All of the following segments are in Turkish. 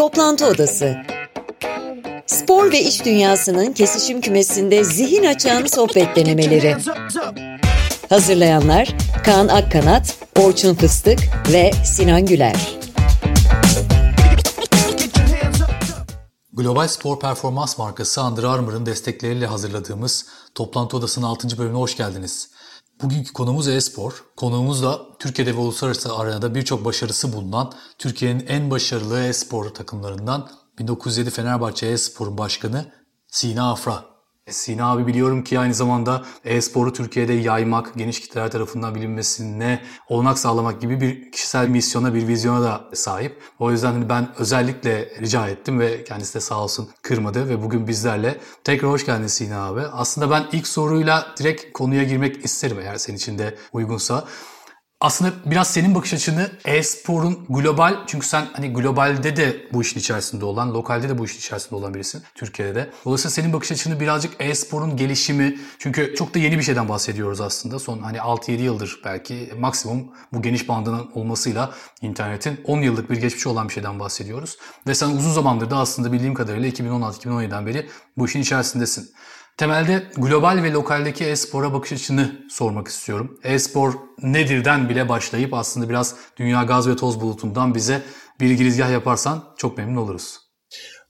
Toplantı Odası Spor ve iş dünyasının kesişim kümesinde zihin açan sohbet denemeleri. Hazırlayanlar Kaan Akkanat, Orçun Fıstık ve Sinan Güler. Global spor performans markası Under Armour'ın destekleriyle hazırladığımız Toplantı Odası'nın 6. bölümüne hoş geldiniz. Bugünkü konumuz e-spor. Konuğumuz da Türkiye'de ve uluslararası arenada birçok başarısı bulunan Türkiye'nin en başarılı e-spor takımlarından 1907 Fenerbahçe e-spor'un başkanı Sina Afra. Sina abi biliyorum ki aynı zamanda e-sporu Türkiye'de yaymak, geniş kitleler tarafından bilinmesine olanak sağlamak gibi bir kişisel misyona, bir vizyona da sahip. O yüzden hani ben özellikle rica ettim ve kendisi de sağ olsun kırmadı ve bugün bizlerle. Tekrar hoş geldin Sina abi. Aslında ben ilk soruyla direkt konuya girmek isterim eğer senin için de uygunsa aslında biraz senin bakış açını e-sporun global çünkü sen hani globalde de bu işin içerisinde olan, lokalde de bu işin içerisinde olan birisin Türkiye'de de. Dolayısıyla senin bakış açını birazcık e-sporun gelişimi çünkü çok da yeni bir şeyden bahsediyoruz aslında. Son hani 6-7 yıldır belki maksimum bu geniş bandının olmasıyla internetin 10 yıllık bir geçmişi olan bir şeyden bahsediyoruz. Ve sen uzun zamandır da aslında bildiğim kadarıyla 2016-2017'den beri bu işin içerisindesin. Temelde global ve lokaldeki e-spora bakış açını sormak istiyorum. E-spor nedirden bile başlayıp aslında biraz dünya gaz ve toz bulutundan bize bir girizgah yaparsan çok memnun oluruz.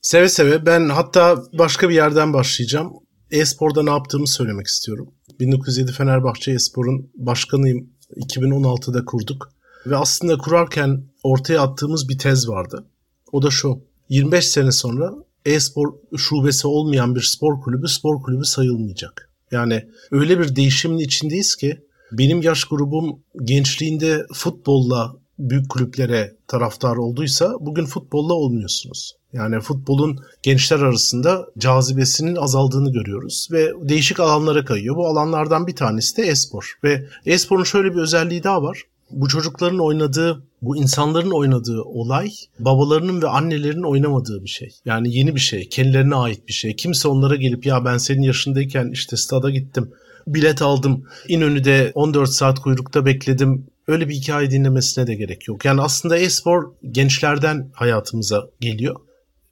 Seve seve. Ben hatta başka bir yerden başlayacağım. E-sporda ne yaptığımı söylemek istiyorum. 1907 Fenerbahçe e-sporun başkanıyım. 2016'da kurduk. Ve aslında kurarken ortaya attığımız bir tez vardı. O da şu. 25 sene sonra e-spor şubesi olmayan bir spor kulübü spor kulübü sayılmayacak. Yani öyle bir değişimin içindeyiz ki benim yaş grubum gençliğinde futbolla büyük kulüplere taraftar olduysa bugün futbolla olmuyorsunuz. Yani futbolun gençler arasında cazibesinin azaldığını görüyoruz ve değişik alanlara kayıyor. Bu alanlardan bir tanesi de e-spor ve e-sporun şöyle bir özelliği daha var bu çocukların oynadığı, bu insanların oynadığı olay babalarının ve annelerinin oynamadığı bir şey. Yani yeni bir şey, kendilerine ait bir şey. Kimse onlara gelip ya ben senin yaşındayken işte stada gittim, bilet aldım, İnönü'de 14 saat kuyrukta bekledim. Öyle bir hikaye dinlemesine de gerek yok. Yani aslında e-spor gençlerden hayatımıza geliyor.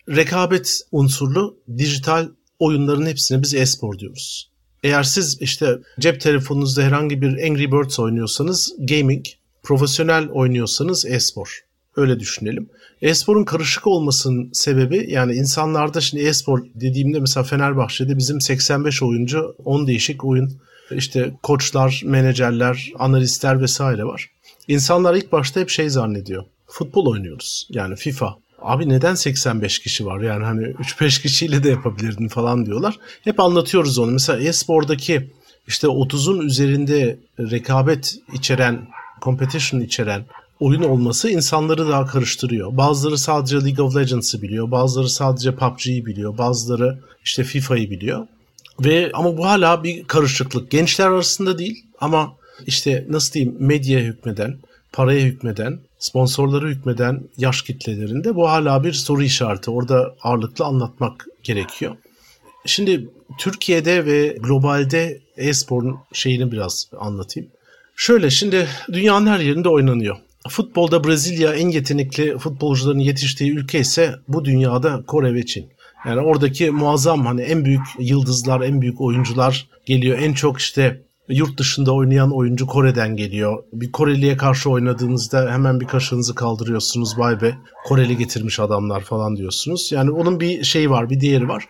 Rekabet unsurlu dijital oyunların hepsine biz e-spor diyoruz. Eğer siz işte cep telefonunuzda herhangi bir Angry Birds oynuyorsanız gaming, profesyonel oynuyorsanız e-spor. Öyle düşünelim. E-sporun karışık olmasının sebebi yani insanlarda şimdi e-spor dediğimde mesela Fenerbahçe'de bizim 85 oyuncu 10 değişik oyun işte koçlar, menajerler, analistler vesaire var. İnsanlar ilk başta hep şey zannediyor. Futbol oynuyoruz. Yani FIFA. Abi neden 85 kişi var? Yani hani 3-5 kişiyle de yapabilirdin falan diyorlar. Hep anlatıyoruz onu. Mesela e-spordaki işte 30'un üzerinde rekabet içeren competition içeren oyun olması insanları daha karıştırıyor. Bazıları sadece League of Legends'ı biliyor, bazıları sadece PUBG'yi biliyor, bazıları işte FIFA'yı biliyor. Ve ama bu hala bir karışıklık. Gençler arasında değil ama işte nasıl diyeyim medya hükmeden, paraya hükmeden, sponsorları hükmeden yaş kitlelerinde bu hala bir soru işareti. Orada ağırlıklı anlatmak gerekiyor. Şimdi Türkiye'de ve globalde e-sporun şeyini biraz anlatayım. Şöyle şimdi dünyanın her yerinde oynanıyor. Futbolda Brezilya en yetenekli futbolcuların yetiştiği ülke ise bu dünyada Kore ve Çin. Yani oradaki muazzam hani en büyük yıldızlar, en büyük oyuncular geliyor. En çok işte yurt dışında oynayan oyuncu Kore'den geliyor. Bir Koreli'ye karşı oynadığınızda hemen bir kaşınızı kaldırıyorsunuz. Vay be Koreli getirmiş adamlar falan diyorsunuz. Yani onun bir şeyi var, bir değeri var.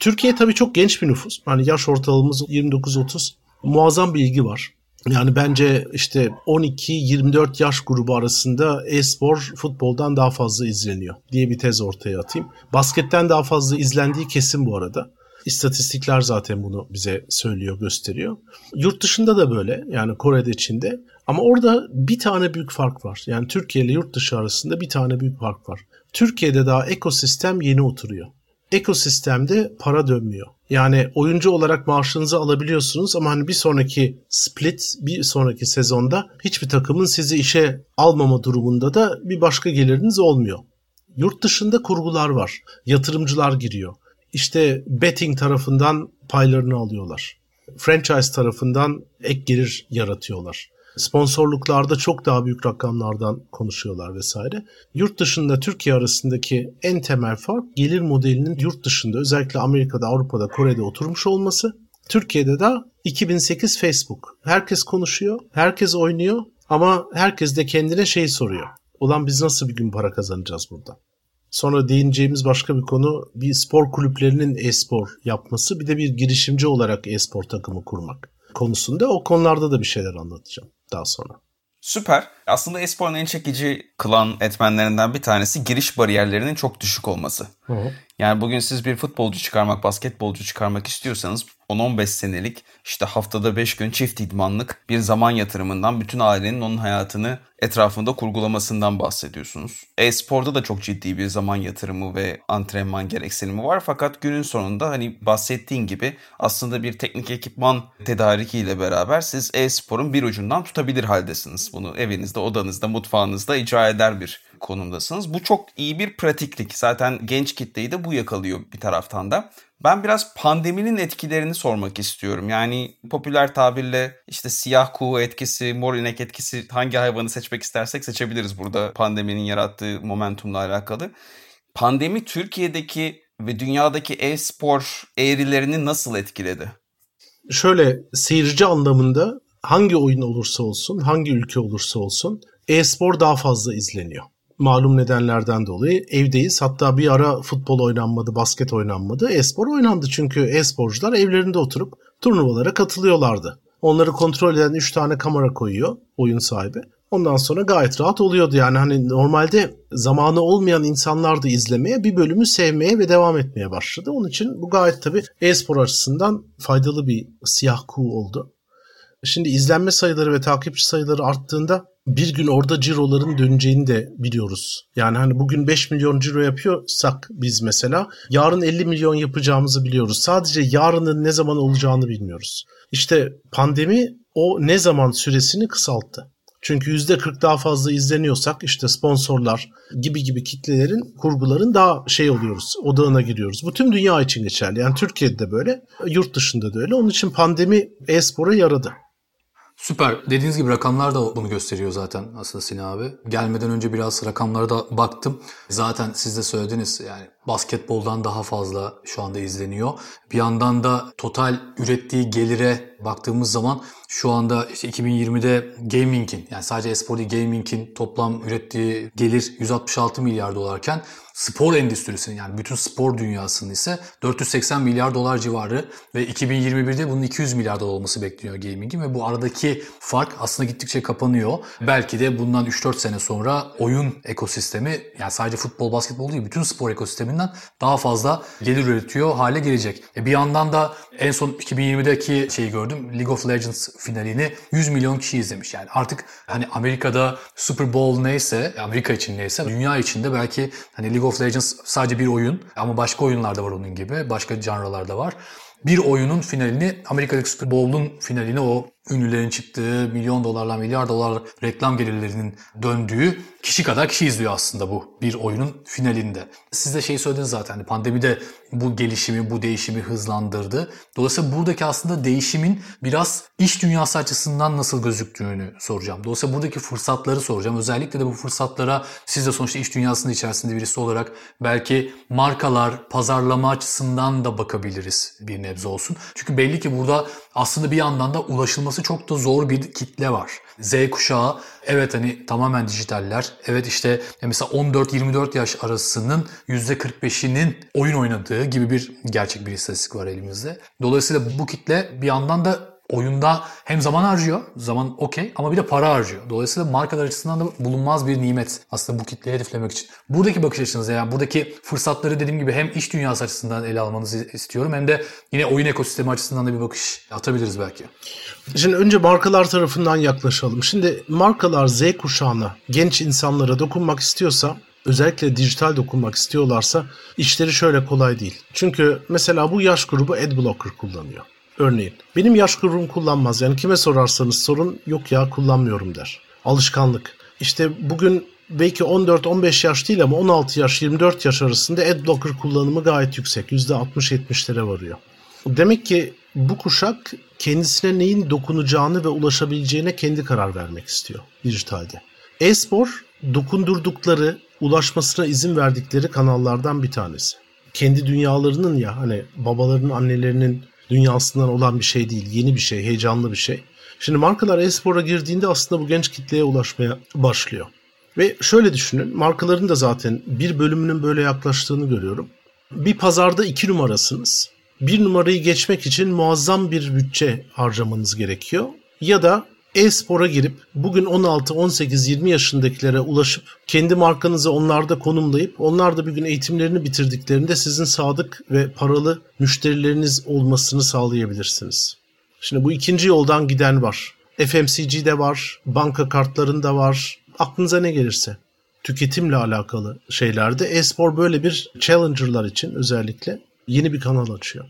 Türkiye tabii çok genç bir nüfus. Hani yaş ortalamamız 29-30. Muazzam bir ilgi var. Yani bence işte 12-24 yaş grubu arasında e-spor futboldan daha fazla izleniyor diye bir tez ortaya atayım. Basketten daha fazla izlendiği kesin bu arada. İstatistikler zaten bunu bize söylüyor, gösteriyor. Yurt dışında da böyle yani Kore'de, Çin'de. Ama orada bir tane büyük fark var. Yani Türkiye ile yurt dışı arasında bir tane büyük fark var. Türkiye'de daha ekosistem yeni oturuyor. Ekosistemde para dönmüyor. Yani oyuncu olarak maaşınızı alabiliyorsunuz ama hani bir sonraki split, bir sonraki sezonda hiçbir takımın sizi işe almama durumunda da bir başka geliriniz olmuyor. Yurt dışında kurgular var. Yatırımcılar giriyor. İşte betting tarafından paylarını alıyorlar. Franchise tarafından ek gelir yaratıyorlar. Sponsorluklarda çok daha büyük rakamlardan konuşuyorlar vesaire. Yurt dışında Türkiye arasındaki en temel fark gelir modelinin yurt dışında özellikle Amerika'da, Avrupa'da, Kore'de oturmuş olması. Türkiye'de de 2008 Facebook. Herkes konuşuyor, herkes oynuyor ama herkes de kendine şey soruyor. Ulan biz nasıl bir gün para kazanacağız burada? Sonra değineceğimiz başka bir konu bir spor kulüplerinin e-spor yapması bir de bir girişimci olarak e-spor takımı kurmak konusunda o konularda da bir şeyler anlatacağım daha sonra. Süper. Aslında esporun en çekici kılan etmenlerinden bir tanesi giriş bariyerlerinin çok düşük olması. Hı. Yani bugün siz bir futbolcu çıkarmak, basketbolcu çıkarmak istiyorsanız 10-15 senelik işte haftada 5 gün çift idmanlık bir zaman yatırımından bütün ailenin onun hayatını etrafında kurgulamasından bahsediyorsunuz. E-sporda da çok ciddi bir zaman yatırımı ve antrenman gereksinimi var fakat günün sonunda hani bahsettiğin gibi aslında bir teknik ekipman tedarikiyle beraber siz e-sporun bir ucundan tutabilir haldesiniz. Bunu evinizde, odanızda, mutfağınızda icra eder bir konumdasınız. Bu çok iyi bir pratiklik. Zaten genç kitleyi de bu yakalıyor bir taraftan da. Ben biraz pandeminin etkilerini sormak istiyorum. Yani popüler tabirle işte siyah kuğu etkisi, mor inek etkisi hangi hayvanı seçmek istersek seçebiliriz burada pandeminin yarattığı momentumla alakalı. Pandemi Türkiye'deki ve dünyadaki e-spor eğrilerini nasıl etkiledi? Şöyle seyirci anlamında hangi oyun olursa olsun, hangi ülke olursa olsun e-spor daha fazla izleniyor malum nedenlerden dolayı evdeyiz. Hatta bir ara futbol oynanmadı, basket oynanmadı. E-spor oynandı çünkü e-sporcular evlerinde oturup turnuvalara katılıyorlardı. Onları kontrol eden 3 tane kamera koyuyor oyun sahibi. Ondan sonra gayet rahat oluyordu. Yani hani normalde zamanı olmayan insanlar da izlemeye, bir bölümü sevmeye ve devam etmeye başladı. Onun için bu gayet tabii e-spor açısından faydalı bir siyah kuğu oldu. Şimdi izlenme sayıları ve takipçi sayıları arttığında bir gün orada ciroların döneceğini de biliyoruz. Yani hani bugün 5 milyon ciro yapıyorsak biz mesela yarın 50 milyon yapacağımızı biliyoruz. Sadece yarının ne zaman olacağını bilmiyoruz. İşte pandemi o ne zaman süresini kısalttı. Çünkü %40 daha fazla izleniyorsak işte sponsorlar gibi gibi kitlelerin, kurguların daha şey oluyoruz, odağına giriyoruz. Bu tüm dünya için geçerli. Yani Türkiye'de de böyle, yurt dışında da öyle. Onun için pandemi e-spora yaradı. Süper. Dediğiniz gibi rakamlar da bunu gösteriyor zaten aslında Sinan abi. Gelmeden önce biraz rakamlara da baktım. Zaten siz de söylediniz yani basketboldan daha fazla şu anda izleniyor. Bir yandan da total ürettiği gelire baktığımız zaman şu anda işte 2020'de gaming'in yani sadece espor değil gaming'in toplam ürettiği gelir 166 milyar dolarken spor endüstrisinin yani bütün spor dünyasının ise 480 milyar dolar civarı ve 2021'de bunun 200 milyar dolar olması bekleniyor gaming'in ve bu aradaki fark aslında gittikçe kapanıyor. Belki de bundan 3-4 sene sonra oyun ekosistemi yani sadece futbol, basketbol değil bütün spor ekosisteminden daha fazla gelir üretiyor hale gelecek. E bir yandan da en son 2020'deki şeyi gördüm. League of Legends finalini 100 milyon kişi izlemiş. Yani artık hani Amerika'da Super Bowl neyse, Amerika için neyse dünya içinde belki hani League of Legends sadece bir oyun ama başka oyunlar da var onun gibi. Başka canlılar da var. Bir oyunun finalini Amerika'daki Super Bowl'un finalini o ünlülerin çıktığı milyon dolarlar, milyar dolar reklam gelirlerinin döndüğü kişi kadar kişi izliyor aslında bu bir oyunun finalinde. Siz de şey söylediniz zaten hani pandemide bu gelişimi, bu değişimi hızlandırdı. Dolayısıyla buradaki aslında değişimin biraz iş dünyası açısından nasıl gözüktüğünü soracağım. Dolayısıyla buradaki fırsatları soracağım. Özellikle de bu fırsatlara siz de sonuçta iş dünyasının içerisinde birisi olarak belki markalar, pazarlama açısından da bakabiliriz bir nebze olsun. Çünkü belli ki burada aslında bir yandan da ulaşılması çok da zor bir kitle var. Z kuşağı evet hani tamamen dijitaller. Evet işte mesela 14-24 yaş arasının %45'inin oyun oynadığı gibi bir gerçek bir istatistik var elimizde. Dolayısıyla bu kitle bir yandan da oyunda hem zaman harcıyor, zaman okey ama bir de para harcıyor. Dolayısıyla markalar açısından da bulunmaz bir nimet aslında bu kitleyi hedeflemek için. Buradaki bakış açınız yani buradaki fırsatları dediğim gibi hem iş dünyası açısından ele almanızı istiyorum hem de yine oyun ekosistemi açısından da bir bakış atabiliriz belki. Şimdi önce markalar tarafından yaklaşalım. Şimdi markalar Z kuşağına, genç insanlara dokunmak istiyorsa özellikle dijital dokunmak istiyorlarsa işleri şöyle kolay değil. Çünkü mesela bu yaş grubu adblocker kullanıyor. Örneğin benim yaş grubum kullanmaz. Yani kime sorarsanız sorun yok ya kullanmıyorum der. Alışkanlık. İşte bugün belki 14-15 yaş değil ama 16 yaş 24 yaş arasında adblocker kullanımı gayet yüksek. %60-70'lere varıyor. Demek ki bu kuşak kendisine neyin dokunacağını ve ulaşabileceğine kendi karar vermek istiyor dijitalde. E-spor dokundurdukları, ulaşmasına izin verdikleri kanallardan bir tanesi. Kendi dünyalarının ya hani babaların, annelerinin dünyasından olan bir şey değil, yeni bir şey, heyecanlı bir şey. Şimdi markalar e-spora girdiğinde aslında bu genç kitleye ulaşmaya başlıyor. Ve şöyle düşünün, markaların da zaten bir bölümünün böyle yaklaştığını görüyorum. Bir pazarda iki numarasınız. Bir numarayı geçmek için muazzam bir bütçe harcamanız gerekiyor. Ya da e-spora girip bugün 16, 18, 20 yaşındakilere ulaşıp kendi markanızı onlarda konumlayıp onlar da bir gün eğitimlerini bitirdiklerinde sizin sadık ve paralı müşterileriniz olmasını sağlayabilirsiniz. Şimdi bu ikinci yoldan giden var. FMCG'de var, banka kartlarında var. Aklınıza ne gelirse. Tüketimle alakalı şeylerde e-spor böyle bir challenger'lar için özellikle yeni bir kanal açıyor.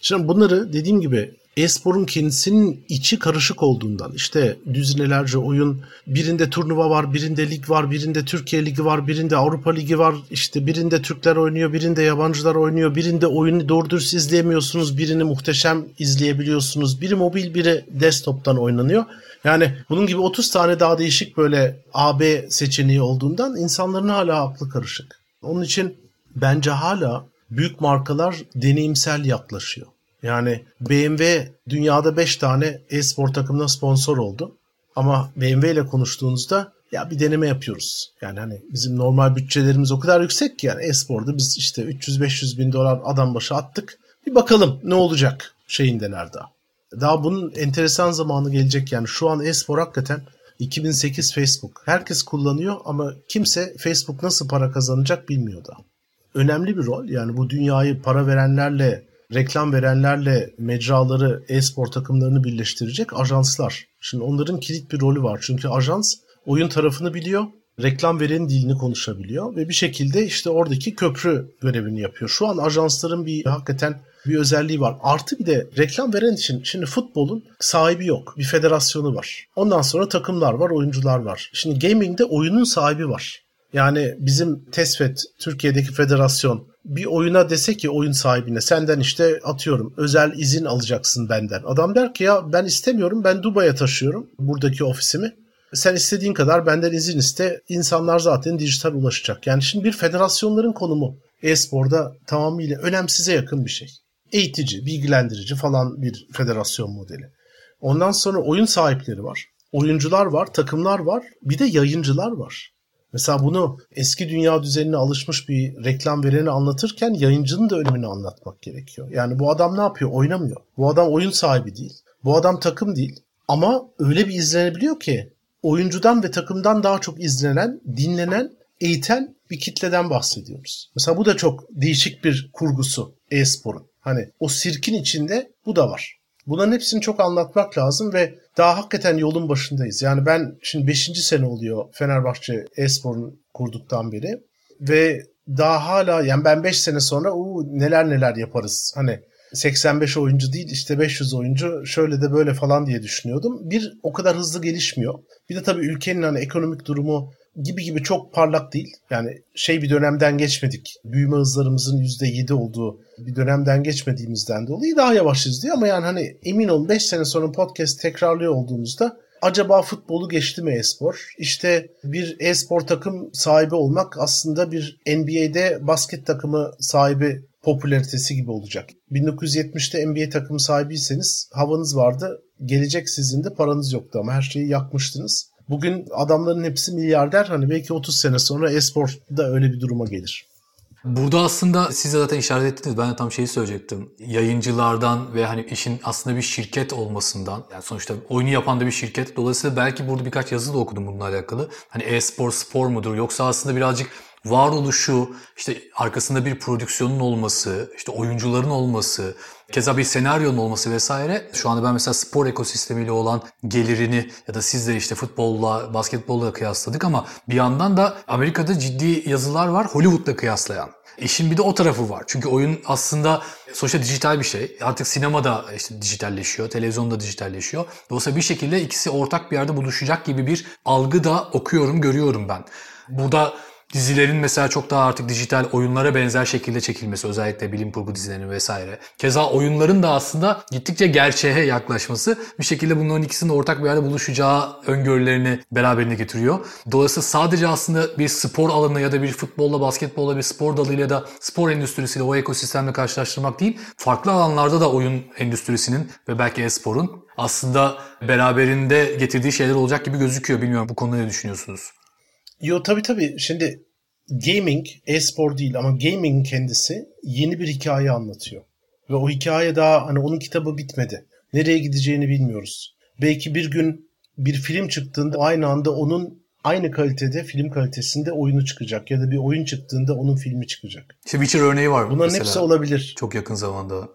Şimdi bunları dediğim gibi e-sporun kendisinin içi karışık olduğundan işte düzinelerce oyun birinde turnuva var, birinde lig var, birinde Türkiye Ligi var, birinde Avrupa Ligi var, işte birinde Türkler oynuyor, birinde yabancılar oynuyor, birinde oyunu doğru dürüst izleyemiyorsunuz, birini muhteşem izleyebiliyorsunuz, biri mobil, biri desktop'tan oynanıyor. Yani bunun gibi 30 tane daha değişik böyle AB seçeneği olduğundan insanların hala aklı karışık. Onun için bence hala büyük markalar deneyimsel yaklaşıyor. Yani BMW dünyada 5 tane e-spor takımına sponsor oldu. Ama BMW ile konuştuğunuzda ya bir deneme yapıyoruz. Yani hani bizim normal bütçelerimiz o kadar yüksek ki yani e-sporda biz işte 300-500 bin dolar adam başı attık. Bir bakalım ne olacak şeyindeler daha. Daha bunun enteresan zamanı gelecek yani şu an e-spor hakikaten 2008 Facebook. Herkes kullanıyor ama kimse Facebook nasıl para kazanacak bilmiyor da. Önemli bir rol yani bu dünyayı para verenlerle reklam verenlerle mecraları, e-spor takımlarını birleştirecek ajanslar. Şimdi onların kilit bir rolü var. Çünkü ajans oyun tarafını biliyor, reklam verenin dilini konuşabiliyor ve bir şekilde işte oradaki köprü görevini yapıyor. Şu an ajansların bir hakikaten bir özelliği var. Artı bir de reklam veren için şimdi futbolun sahibi yok. Bir federasyonu var. Ondan sonra takımlar var, oyuncular var. Şimdi gaming'de oyunun sahibi var. Yani bizim TESFET Türkiye'deki federasyon bir oyuna dese ki oyun sahibine senden işte atıyorum özel izin alacaksın benden. Adam der ki ya ben istemiyorum ben Dubai'ye taşıyorum buradaki ofisimi. Sen istediğin kadar benden izin iste. İnsanlar zaten dijital ulaşacak. Yani şimdi bir federasyonların konumu e-sporda tamamıyla önemsize yakın bir şey. Eğitici, bilgilendirici falan bir federasyon modeli. Ondan sonra oyun sahipleri var. Oyuncular var, takımlar var, bir de yayıncılar var. Mesela bunu eski dünya düzenine alışmış bir reklam vereni anlatırken yayıncının da önemini anlatmak gerekiyor. Yani bu adam ne yapıyor? Oynamıyor. Bu adam oyun sahibi değil. Bu adam takım değil. Ama öyle bir izlenebiliyor ki oyuncudan ve takımdan daha çok izlenen, dinlenen, eğiten bir kitleden bahsediyoruz. Mesela bu da çok değişik bir kurgusu e-sporun. Hani o sirkin içinde bu da var. Bunların hepsini çok anlatmak lazım ve daha hakikaten yolun başındayız. Yani ben şimdi 5. sene oluyor Fenerbahçe e-sporun kurduktan beri ve daha hala yani ben 5 sene sonra uu, neler neler yaparız. Hani 85 oyuncu değil işte 500 oyuncu şöyle de böyle falan diye düşünüyordum. Bir o kadar hızlı gelişmiyor. Bir de tabii ülkenin hani ekonomik durumu gibi gibi çok parlak değil. Yani şey bir dönemden geçmedik. Büyüme hızlarımızın %7 olduğu bir dönemden geçmediğimizden dolayı daha yavaş izliyor ama yani hani emin olun 5 sene sonra podcast tekrarlıyor olduğumuzda acaba futbolu geçti mi e-spor? İşte bir e-spor takım sahibi olmak aslında bir NBA'de basket takımı sahibi popülaritesi gibi olacak. 1970'te NBA takımı sahibiyseniz havanız vardı. Gelecek sizin de paranız yoktu ama her şeyi yakmıştınız. Bugün adamların hepsi milyarder. Hani belki 30 sene sonra e-sporda öyle bir duruma gelir. Burada aslında siz de zaten işaret ettiniz. Ben de tam şeyi söyleyecektim. Yayıncılardan ve hani işin aslında bir şirket olmasından. Yani sonuçta oyunu yapan da bir şirket. Dolayısıyla belki burada birkaç yazı da okudum bununla alakalı. Hani e-spor spor mudur? Yoksa aslında birazcık varoluşu, işte arkasında bir prodüksiyonun olması, işte oyuncuların olması, keza bir senaryonun olması vesaire. Şu anda ben mesela spor ekosistemiyle olan gelirini ya da siz de işte futbolla, basketbolla kıyasladık ama bir yandan da Amerika'da ciddi yazılar var Hollywood'la kıyaslayan. İşin bir de o tarafı var. Çünkü oyun aslında sonuçta dijital bir şey. Artık sinema da işte dijitalleşiyor, televizyon da dijitalleşiyor. Dolayısıyla bir şekilde ikisi ortak bir yerde buluşacak gibi bir algı da okuyorum, görüyorum ben. Bu da Dizilerin mesela çok daha artık dijital oyunlara benzer şekilde çekilmesi özellikle bilim kurgu dizilerinin vesaire. Keza oyunların da aslında gittikçe gerçeğe yaklaşması bir şekilde bunların ikisinin ortak bir yerde buluşacağı öngörülerini beraberinde getiriyor. Dolayısıyla sadece aslında bir spor alanı ya da bir futbolla, basketbolla bir spor dalıyla da spor endüstrisiyle o ekosistemle karşılaştırmak değil, farklı alanlarda da oyun endüstrisinin ve belki e-sporun aslında beraberinde getirdiği şeyler olacak gibi gözüküyor. Bilmiyorum bu konuda ne düşünüyorsunuz? Yo tabii tabii. Şimdi gaming, e-spor değil ama gaming kendisi yeni bir hikaye anlatıyor. Ve o hikaye daha hani onun kitabı bitmedi. Nereye gideceğini bilmiyoruz. Belki bir gün bir film çıktığında aynı anda onun aynı kalitede film kalitesinde oyunu çıkacak ya da bir oyun çıktığında onun filmi çıkacak. İşte Witcher örneği var. Bunların mesela. hepsi olabilir. Çok yakın zamanda.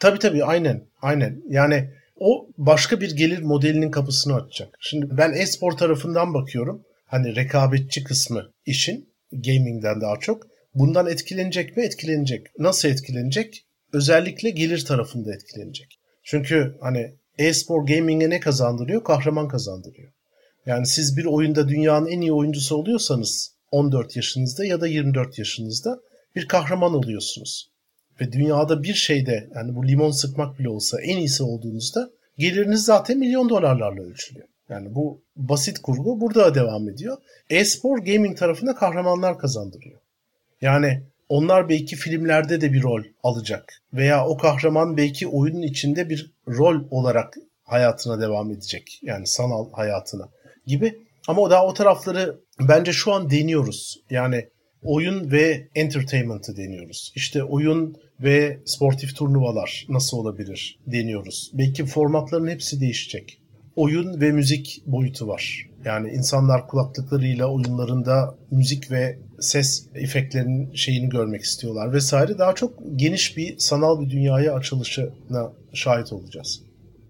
Tabii tabii aynen. Aynen. Yani o başka bir gelir modelinin kapısını açacak. Şimdi ben e-spor tarafından bakıyorum. Hani rekabetçi kısmı işin gaming'den daha çok. Bundan etkilenecek mi? Etkilenecek. Nasıl etkilenecek? Özellikle gelir tarafında etkilenecek. Çünkü hani e-spor gaming'e ne kazandırıyor? Kahraman kazandırıyor. Yani siz bir oyunda dünyanın en iyi oyuncusu oluyorsanız 14 yaşınızda ya da 24 yaşınızda bir kahraman oluyorsunuz. Ve dünyada bir şeyde yani bu limon sıkmak bile olsa en iyisi olduğunuzda geliriniz zaten milyon dolarlarla ölçülüyor. Yani bu basit kurgu burada devam ediyor. E-spor gaming tarafında kahramanlar kazandırıyor. Yani onlar belki filmlerde de bir rol alacak. Veya o kahraman belki oyunun içinde bir rol olarak hayatına devam edecek. Yani sanal hayatına gibi. Ama o daha o tarafları bence şu an deniyoruz. Yani oyun ve entertainment'ı deniyoruz. İşte oyun ve sportif turnuvalar nasıl olabilir deniyoruz. Belki formatların hepsi değişecek. Oyun ve müzik boyutu var. Yani insanlar kulaklıklarıyla oyunlarında müzik ve ses efektlerinin şeyini görmek istiyorlar vesaire. Daha çok geniş bir sanal bir dünyaya açılışına şahit olacağız.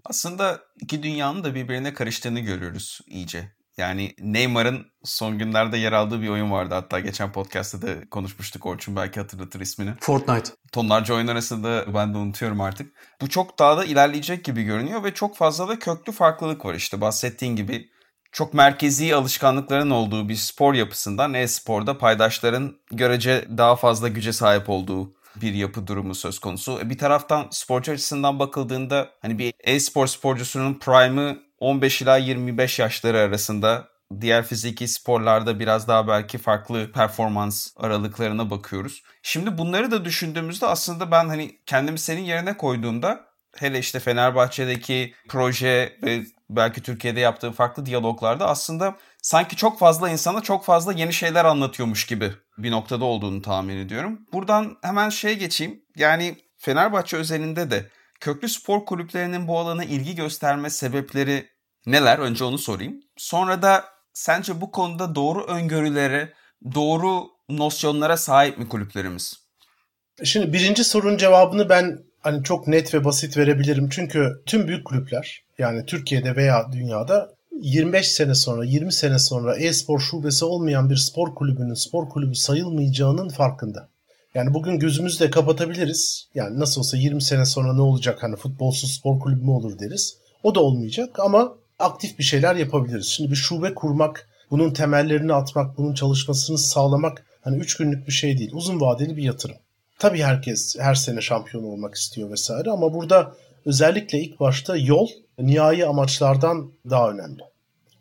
Aslında iki dünyanın da birbirine karıştığını görüyoruz iyice. Yani Neymar'ın son günlerde yer aldığı bir oyun vardı. Hatta geçen podcast'ta da konuşmuştuk. Orçun belki hatırlatır ismini. Fortnite. Tonlarca oyun arasında ben de unutuyorum artık. Bu çok daha da ilerleyecek gibi görünüyor ve çok fazla da köklü farklılık var işte. Bahsettiğin gibi çok merkezi alışkanlıkların olduğu bir spor yapısından e-sporda paydaşların görece daha fazla güce sahip olduğu bir yapı durumu söz konusu. E, bir taraftan sporcu açısından bakıldığında hani bir e-spor sporcusunun prime'ı 15 ila 25 yaşları arasında diğer fiziki sporlarda biraz daha belki farklı performans aralıklarına bakıyoruz. Şimdi bunları da düşündüğümüzde aslında ben hani kendimi senin yerine koyduğumda hele işte Fenerbahçe'deki proje ve belki Türkiye'de yaptığı farklı diyaloglarda aslında sanki çok fazla insana çok fazla yeni şeyler anlatıyormuş gibi bir noktada olduğunu tahmin ediyorum. Buradan hemen şeye geçeyim. Yani Fenerbahçe özelinde de köklü spor kulüplerinin bu alana ilgi gösterme sebepleri neler? Önce onu sorayım. Sonra da sence bu konuda doğru öngörülere, doğru nosyonlara sahip mi kulüplerimiz? Şimdi birinci sorunun cevabını ben hani çok net ve basit verebilirim. Çünkü tüm büyük kulüpler yani Türkiye'de veya dünyada 25 sene sonra, 20 sene sonra e-spor şubesi olmayan bir spor kulübünün spor kulübü sayılmayacağının farkında. Yani bugün gözümüzü de kapatabiliriz. Yani nasıl olsa 20 sene sonra ne olacak hani futbolsuz spor kulübü mü olur deriz. O da olmayacak ama aktif bir şeyler yapabiliriz. Şimdi bir şube kurmak, bunun temellerini atmak, bunun çalışmasını sağlamak hani 3 günlük bir şey değil. Uzun vadeli bir yatırım. Tabii herkes her sene şampiyon olmak istiyor vesaire ama burada özellikle ilk başta yol nihai amaçlardan daha önemli.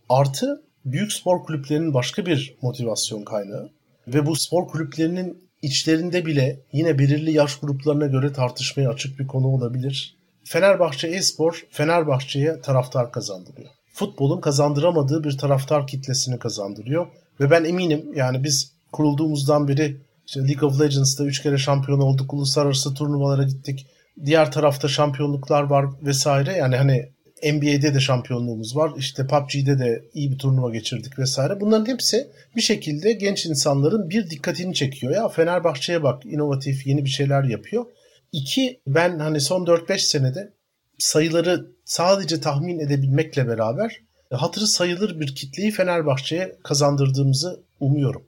Artı büyük spor kulüplerinin başka bir motivasyon kaynağı ve bu spor kulüplerinin içlerinde bile yine belirli yaş gruplarına göre tartışmaya açık bir konu olabilir. Fenerbahçe Espor Fenerbahçe'ye taraftar kazandırıyor. Futbolun kazandıramadığı bir taraftar kitlesini kazandırıyor. Ve ben eminim yani biz kurulduğumuzdan beri işte League of Legends'da 3 kere şampiyon olduk, uluslararası turnuvalara gittik. Diğer tarafta şampiyonluklar var vesaire. Yani hani NBA'de de şampiyonluğumuz var. İşte PUBG'de de iyi bir turnuva geçirdik vesaire. Bunların hepsi bir şekilde genç insanların bir dikkatini çekiyor. Ya Fenerbahçe'ye bak inovatif yeni bir şeyler yapıyor. İki ben hani son 4-5 senede sayıları sadece tahmin edebilmekle beraber hatırı sayılır bir kitleyi Fenerbahçe'ye kazandırdığımızı umuyorum.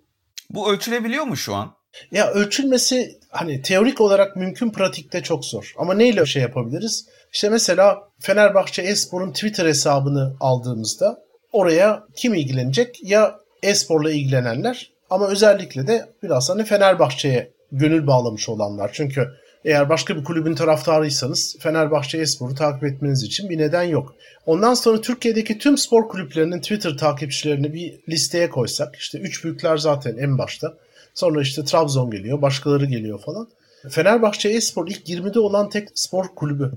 Bu ölçülebiliyor mu şu an? Ya ölçülmesi hani teorik olarak mümkün pratikte çok zor. Ama neyle şey yapabiliriz? İşte mesela Fenerbahçe Espor'un Twitter hesabını aldığımızda oraya kim ilgilenecek? Ya esporla ilgilenenler Ama özellikle de biraz hani Fenerbahçe'ye gönül bağlamış olanlar. Çünkü eğer başka bir kulübün taraftarıysanız Fenerbahçe Espor'u takip etmeniz için bir neden yok. Ondan sonra Türkiye'deki tüm spor kulüplerinin Twitter takipçilerini bir listeye koysak işte üç büyükler zaten en başta. Sonra işte Trabzon geliyor, başkaları geliyor falan. Fenerbahçe Espor ilk 20'de olan tek spor kulübü.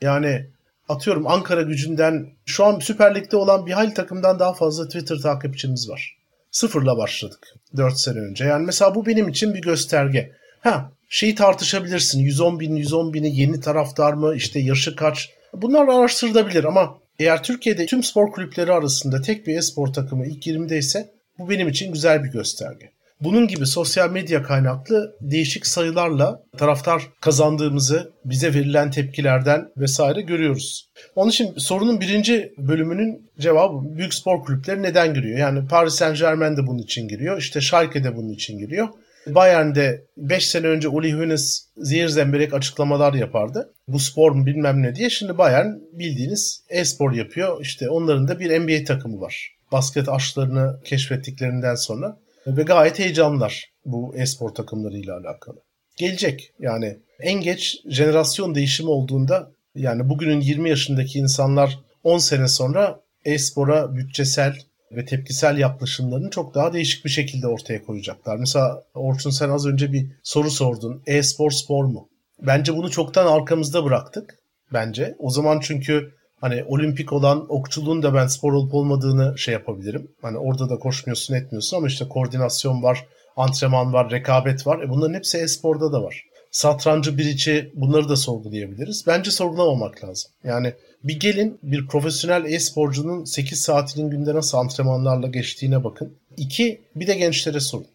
Yani atıyorum Ankara gücünden şu an Süper Lig'de olan bir hayli takımdan daha fazla Twitter takipçimiz var. Sıfırla başladık 4 sene önce. Yani mesela bu benim için bir gösterge. Ha şeyi tartışabilirsin. 110 bin, 110 bini yeni taraftar mı? işte yaşı kaç? Bunlar araştırılabilir ama eğer Türkiye'de tüm spor kulüpleri arasında tek bir e-spor takımı ilk 20'de ise bu benim için güzel bir gösterge. Bunun gibi sosyal medya kaynaklı değişik sayılarla taraftar kazandığımızı bize verilen tepkilerden vesaire görüyoruz. Onun için sorunun birinci bölümünün cevabı büyük spor kulüpleri neden giriyor? Yani Paris Saint Germain de bunun için giriyor. İşte Schalke de bunun için giriyor. Bayern'de 5 sene önce Uli Hoeneß zehir zemberek açıklamalar yapardı. Bu spor mu bilmem ne diye. Şimdi Bayern bildiğiniz e-spor yapıyor. İşte onların da bir NBA takımı var. Basket aşklarını keşfettiklerinden sonra. Ve gayet heyecanlar bu e-spor takımlarıyla alakalı. Gelecek yani en geç jenerasyon değişimi olduğunda yani bugünün 20 yaşındaki insanlar 10 sene sonra e-spora bütçesel ve tepkisel yaklaşımlarını çok daha değişik bir şekilde ortaya koyacaklar. Mesela Orçun sen az önce bir soru sordun. E-spor spor mu? Bence bunu çoktan arkamızda bıraktık. Bence. O zaman çünkü hani olimpik olan okçuluğun da ben spor olup olmadığını şey yapabilirim. Hani orada da koşmuyorsun etmiyorsun ama işte koordinasyon var, antrenman var, rekabet var. E bunların hepsi e-sporda da var. Satrancı, birici bunları da sorgulayabiliriz. Bence sorgulamamak lazım. Yani bir gelin bir profesyonel e-sporcunun 8 saatinin günde nasıl antrenmanlarla geçtiğine bakın. İki, bir de gençlere sorun.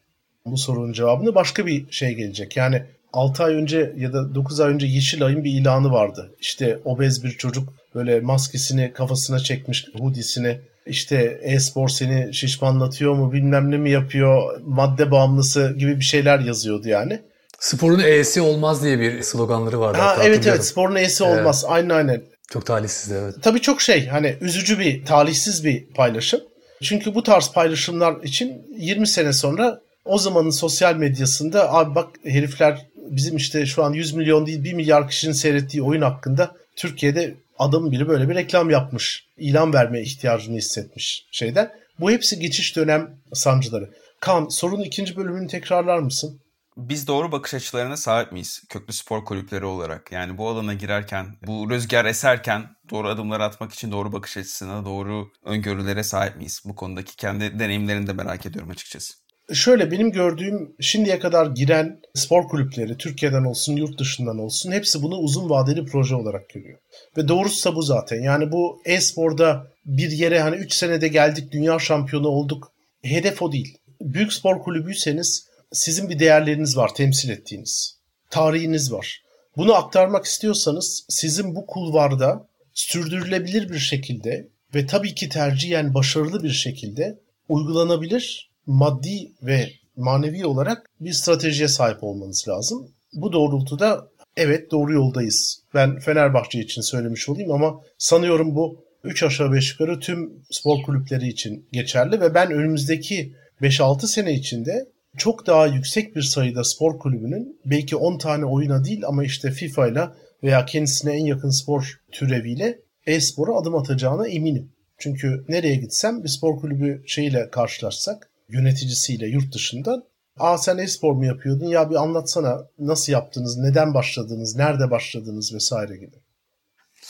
Bu sorunun cevabını başka bir şey gelecek. Yani 6 ay önce ya da 9 ay önce Yeşilay'ın bir ilanı vardı. İşte obez bir çocuk böyle maskesini kafasına çekmiş, hoodiesini işte e-spor seni şişmanlatıyor mu bilmem ne mi yapıyor, madde bağımlısı gibi bir şeyler yazıyordu yani. Sporun E'si olmaz diye bir sloganları vardı. Ha, evet evet sporun E'si evet. olmaz. Aynen aynen. Çok talihsizdi evet. Tabii çok şey hani üzücü bir talihsiz bir paylaşım. Çünkü bu tarz paylaşımlar için 20 sene sonra o zamanın sosyal medyasında abi bak herifler bizim işte şu an 100 milyon değil 1 milyar kişinin seyrettiği oyun hakkında Türkiye'de adam biri böyle bir reklam yapmış. ilan vermeye ihtiyacını hissetmiş şeyden. Bu hepsi geçiş dönem sancıları. Kan sorunun ikinci bölümünü tekrarlar mısın? biz doğru bakış açılarına sahip miyiz köklü spor kulüpleri olarak? Yani bu alana girerken, bu rüzgar eserken doğru adımları atmak için doğru bakış açısına, doğru öngörülere sahip miyiz? Bu konudaki kendi deneyimlerini de merak ediyorum açıkçası. Şöyle benim gördüğüm şimdiye kadar giren spor kulüpleri Türkiye'den olsun yurt dışından olsun hepsi bunu uzun vadeli proje olarak görüyor. Ve doğrusu da bu zaten. Yani bu e-sporda bir yere hani 3 senede geldik dünya şampiyonu olduk. Hedef o değil. Büyük spor kulübüyseniz sizin bir değerleriniz var temsil ettiğiniz. Tarihiniz var. Bunu aktarmak istiyorsanız sizin bu kulvarda sürdürülebilir bir şekilde ve tabii ki tercihen başarılı bir şekilde uygulanabilir maddi ve manevi olarak bir stratejiye sahip olmanız lazım. Bu doğrultuda evet doğru yoldayız. Ben Fenerbahçe için söylemiş olayım ama sanıyorum bu 3 aşağı 5 yukarı tüm spor kulüpleri için geçerli ve ben önümüzdeki 5-6 sene içinde çok daha yüksek bir sayıda spor kulübünün belki 10 tane oyuna değil ama işte FIFA ile veya kendisine en yakın spor türeviyle e-spora adım atacağına eminim. Çünkü nereye gitsem bir spor kulübü şeyle karşılaşsak yöneticisiyle yurt dışından Aa sen e-spor mu yapıyordun? Ya bir anlatsana nasıl yaptınız, neden başladınız, nerede başladınız vesaire gibi.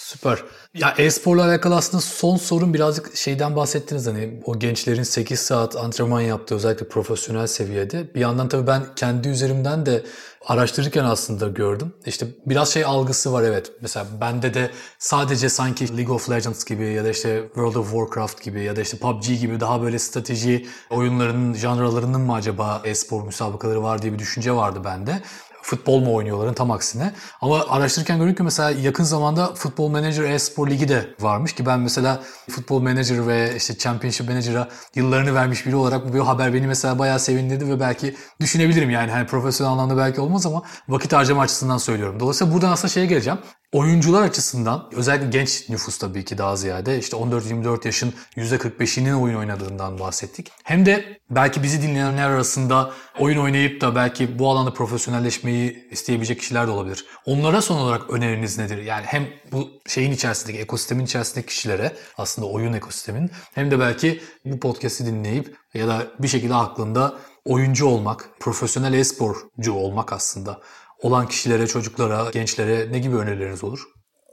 Süper. Ya e-sporla alakalı aslında son sorun birazcık şeyden bahsettiniz hani o gençlerin 8 saat antrenman yaptığı özellikle profesyonel seviyede. Bir yandan tabii ben kendi üzerimden de araştırırken aslında gördüm. İşte biraz şey algısı var evet. Mesela bende de sadece sanki League of Legends gibi ya da işte World of Warcraft gibi ya da işte PUBG gibi daha böyle strateji oyunlarının, janralarının mı acaba e-spor müsabakaları var diye bir düşünce vardı bende futbol mu oynuyorların tam aksine. Ama araştırırken gördüm ki mesela yakın zamanda Futbol Manager e-spor ligi de varmış ki ben mesela Futbol Manager ve işte Championship Manager'a yıllarını vermiş biri olarak bu haber beni mesela bayağı sevindirdi ve belki düşünebilirim yani hani profesyonel anlamda belki olmaz ama vakit harcama açısından söylüyorum. Dolayısıyla buradan aslında şeye geleceğim. Oyuncular açısından özellikle genç nüfus tabii ki daha ziyade işte 14-24 yaşın %45'inin oyun oynadığından bahsettik. Hem de belki bizi dinleyenler arasında oyun oynayıp da belki bu alanda profesyonelleşmeyi isteyebilecek kişiler de olabilir. Onlara son olarak öneriniz nedir? Yani hem bu şeyin içerisindeki, ekosistemin içerisindeki kişilere aslında oyun ekosistemin hem de belki bu podcast'i dinleyip ya da bir şekilde aklında oyuncu olmak, profesyonel e-sporcu olmak aslında olan kişilere, çocuklara, gençlere ne gibi önerileriniz olur?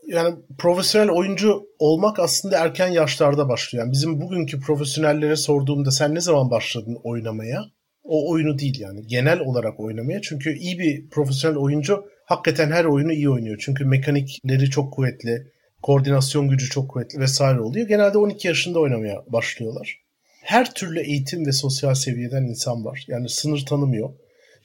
Yani profesyonel oyuncu olmak aslında erken yaşlarda başlıyor. Yani bizim bugünkü profesyonellere sorduğumda sen ne zaman başladın oynamaya? O oyunu değil yani genel olarak oynamaya. Çünkü iyi bir profesyonel oyuncu hakikaten her oyunu iyi oynuyor. Çünkü mekanikleri çok kuvvetli, koordinasyon gücü çok kuvvetli vesaire oluyor. Genelde 12 yaşında oynamaya başlıyorlar. Her türlü eğitim ve sosyal seviyeden insan var. Yani sınır tanımıyor.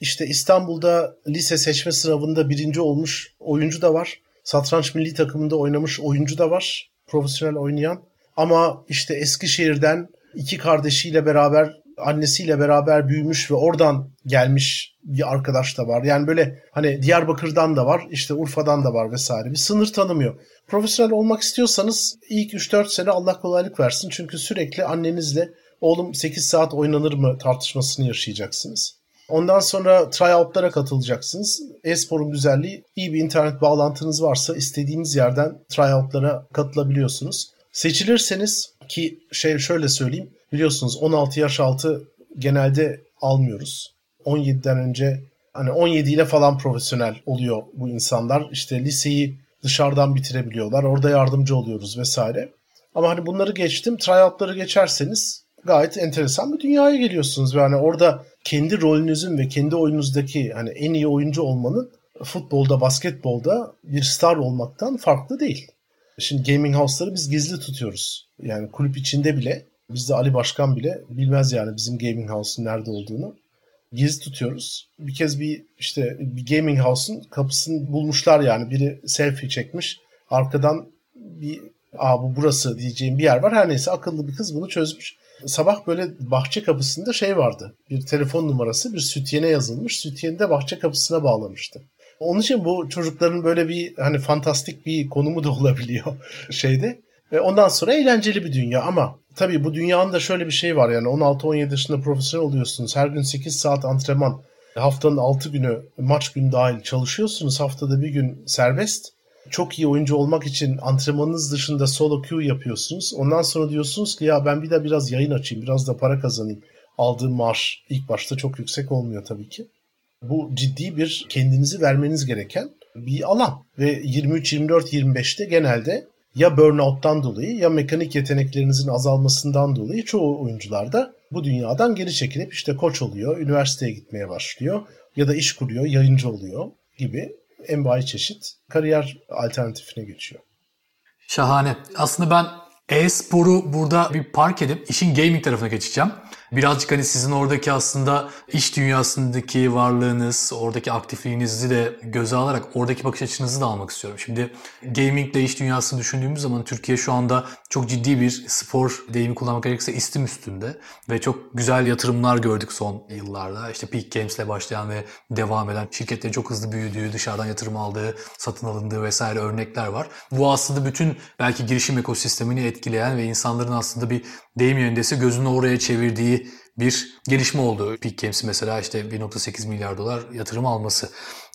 İşte İstanbul'da lise seçme sınavında birinci olmuş oyuncu da var. Satranç milli takımında oynamış oyuncu da var. Profesyonel oynayan. Ama işte Eskişehir'den iki kardeşiyle beraber annesiyle beraber büyümüş ve oradan gelmiş bir arkadaş da var. Yani böyle hani Diyarbakır'dan da var, işte Urfa'dan da var vesaire. Bir sınır tanımıyor. Profesyonel olmak istiyorsanız ilk 3-4 sene Allah kolaylık versin. Çünkü sürekli annenizle oğlum 8 saat oynanır mı tartışmasını yaşayacaksınız. Ondan sonra tryoutlara katılacaksınız. E-sporun güzelliği iyi bir internet bağlantınız varsa istediğiniz yerden tryoutlara katılabiliyorsunuz. Seçilirseniz ki şey şöyle söyleyeyim biliyorsunuz 16 yaş altı genelde almıyoruz. 17'den önce hani 17 ile falan profesyonel oluyor bu insanlar. İşte liseyi dışarıdan bitirebiliyorlar. Orada yardımcı oluyoruz vesaire. Ama hani bunları geçtim. Tryoutları geçerseniz gayet enteresan bir dünyaya geliyorsunuz. Yani orada kendi rolünüzün ve kendi oyunuzdaki hani en iyi oyuncu olmanın futbolda, basketbolda bir star olmaktan farklı değil. Şimdi gaming house'ları biz gizli tutuyoruz. Yani kulüp içinde bile bizde Ali Başkan bile bilmez yani bizim gaming house'un nerede olduğunu. Gizli tutuyoruz. Bir kez bir işte bir gaming house'un kapısını bulmuşlar yani. Biri selfie çekmiş. Arkadan bir aa bu burası diyeceğim bir yer var. Her neyse akıllı bir kız bunu çözmüş sabah böyle bahçe kapısında şey vardı. Bir telefon numarası bir sütyene yazılmış. Sütyeni de bahçe kapısına bağlamıştı. Onun için bu çocukların böyle bir hani fantastik bir konumu da olabiliyor şeyde. Ve ondan sonra eğlenceli bir dünya ama tabii bu dünyanın da şöyle bir şey var yani 16-17 yaşında profesyonel oluyorsunuz. Her gün 8 saat antrenman, haftanın 6 günü maç günü dahil çalışıyorsunuz. Haftada bir gün serbest çok iyi oyuncu olmak için antrenmanınız dışında solo queue yapıyorsunuz. Ondan sonra diyorsunuz ki ya ben bir de biraz yayın açayım, biraz da para kazanayım. Aldığım maaş ilk başta çok yüksek olmuyor tabii ki. Bu ciddi bir kendinizi vermeniz gereken bir alan. Ve 23, 24, 25'te genelde ya burnout'tan dolayı ya mekanik yeteneklerinizin azalmasından dolayı çoğu oyuncular da bu dünyadan geri çekilip işte koç oluyor, üniversiteye gitmeye başlıyor ya da iş kuruyor, yayıncı oluyor gibi envai çeşit kariyer alternatifine geçiyor. Şahane. Aslında ben e-sporu burada bir park edip işin gaming tarafına geçeceğim. Birazcık hani sizin oradaki aslında iş dünyasındaki varlığınız, oradaki aktifliğinizi de göze alarak oradaki bakış açınızı da almak istiyorum. Şimdi gaming ile iş dünyasını düşündüğümüz zaman Türkiye şu anda çok ciddi bir spor deyimi kullanmak gerekirse istim üstünde ve çok güzel yatırımlar gördük son yıllarda. İşte Peak Games ile başlayan ve devam eden şirketlerin çok hızlı büyüdüğü, dışarıdan yatırım aldığı, satın alındığı vesaire örnekler var. Bu aslında bütün belki girişim ekosistemini etkileyen ve insanların aslında bir deyim yerindeyse gözünü oraya çevirdiği bir gelişme oldu. Peak Games'i mesela işte 1.8 milyar dolar yatırım alması.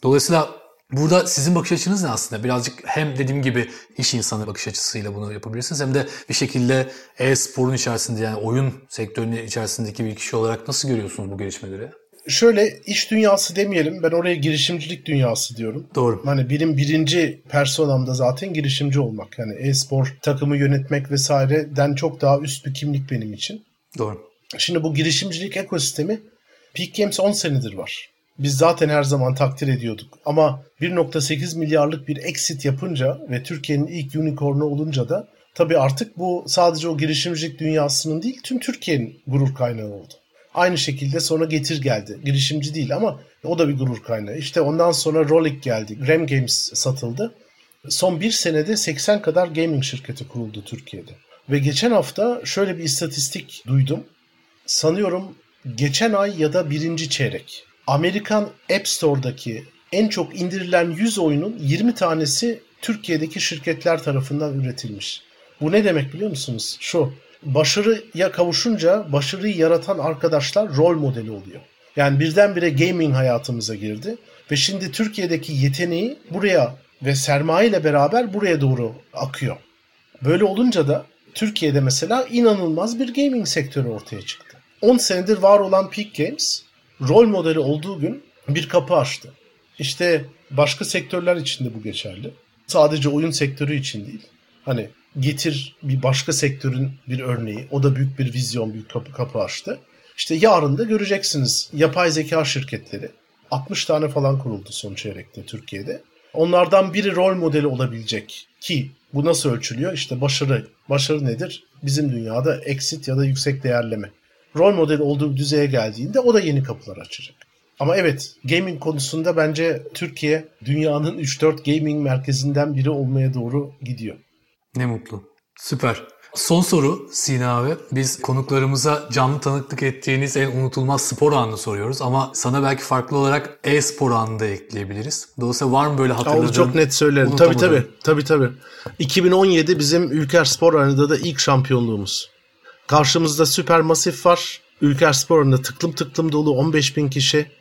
Dolayısıyla Burada sizin bakış açınız ne aslında? Birazcık hem dediğim gibi iş insanı bakış açısıyla bunu yapabilirsiniz hem de bir şekilde e-sporun içerisinde yani oyun sektörünün içerisindeki bir kişi olarak nasıl görüyorsunuz bu gelişmeleri? Şöyle iş dünyası demeyelim ben oraya girişimcilik dünyası diyorum. Doğru. Hani benim birinci personamda zaten girişimci olmak. Yani e-spor takımı yönetmek vesaireden çok daha üst bir kimlik benim için. Doğru. Şimdi bu girişimcilik ekosistemi Peak Games 10 senedir var. Biz zaten her zaman takdir ediyorduk. Ama 1.8 milyarlık bir exit yapınca ve Türkiye'nin ilk unicornu olunca da tabii artık bu sadece o girişimcilik dünyasının değil tüm Türkiye'nin gurur kaynağı oldu. Aynı şekilde sonra Getir geldi. Girişimci değil ama o da bir gurur kaynağı. İşte ondan sonra Rolik geldi. Gram Games satıldı. Son bir senede 80 kadar gaming şirketi kuruldu Türkiye'de. Ve geçen hafta şöyle bir istatistik duydum. Sanıyorum geçen ay ya da birinci çeyrek. Amerikan App Store'daki en çok indirilen 100 oyunun 20 tanesi Türkiye'deki şirketler tarafından üretilmiş. Bu ne demek biliyor musunuz? Şu, başarıya kavuşunca başarıyı yaratan arkadaşlar rol modeli oluyor. Yani birdenbire gaming hayatımıza girdi ve şimdi Türkiye'deki yeteneği buraya ve sermaye ile beraber buraya doğru akıyor. Böyle olunca da Türkiye'de mesela inanılmaz bir gaming sektörü ortaya çıktı. 10 senedir var olan Peak Games rol modeli olduğu gün bir kapı açtı. İşte başka sektörler için de bu geçerli. Sadece oyun sektörü için değil. Hani getir bir başka sektörün bir örneği. O da büyük bir vizyon, büyük kapı, kapı açtı. İşte yarın da göreceksiniz yapay zeka şirketleri. 60 tane falan kuruldu son çeyrekte Türkiye'de. Onlardan biri rol modeli olabilecek ki bu nasıl ölçülüyor? İşte başarı. Başarı nedir? Bizim dünyada exit ya da yüksek değerleme. Rol modeli olduğu düzeye geldiğinde o da yeni kapılar açacak. Ama evet gaming konusunda bence Türkiye dünyanın 3-4 gaming merkezinden biri olmaya doğru gidiyor. Ne mutlu. Süper. Son soru Sina abi. Biz konuklarımıza canlı tanıklık ettiğiniz en unutulmaz spor anını soruyoruz. Ama sana belki farklı olarak e-spor anını da ekleyebiliriz. Dolayısıyla var mı böyle hatırladığın? çok net söylerim. Tabii tabii. tabii tabii. 2017 bizim Ülker Spor Arena'da da ilk şampiyonluğumuz. Karşımızda Süper Masif var. Ülker Spor Arena'da tıklım tıklım dolu 15 bin kişi.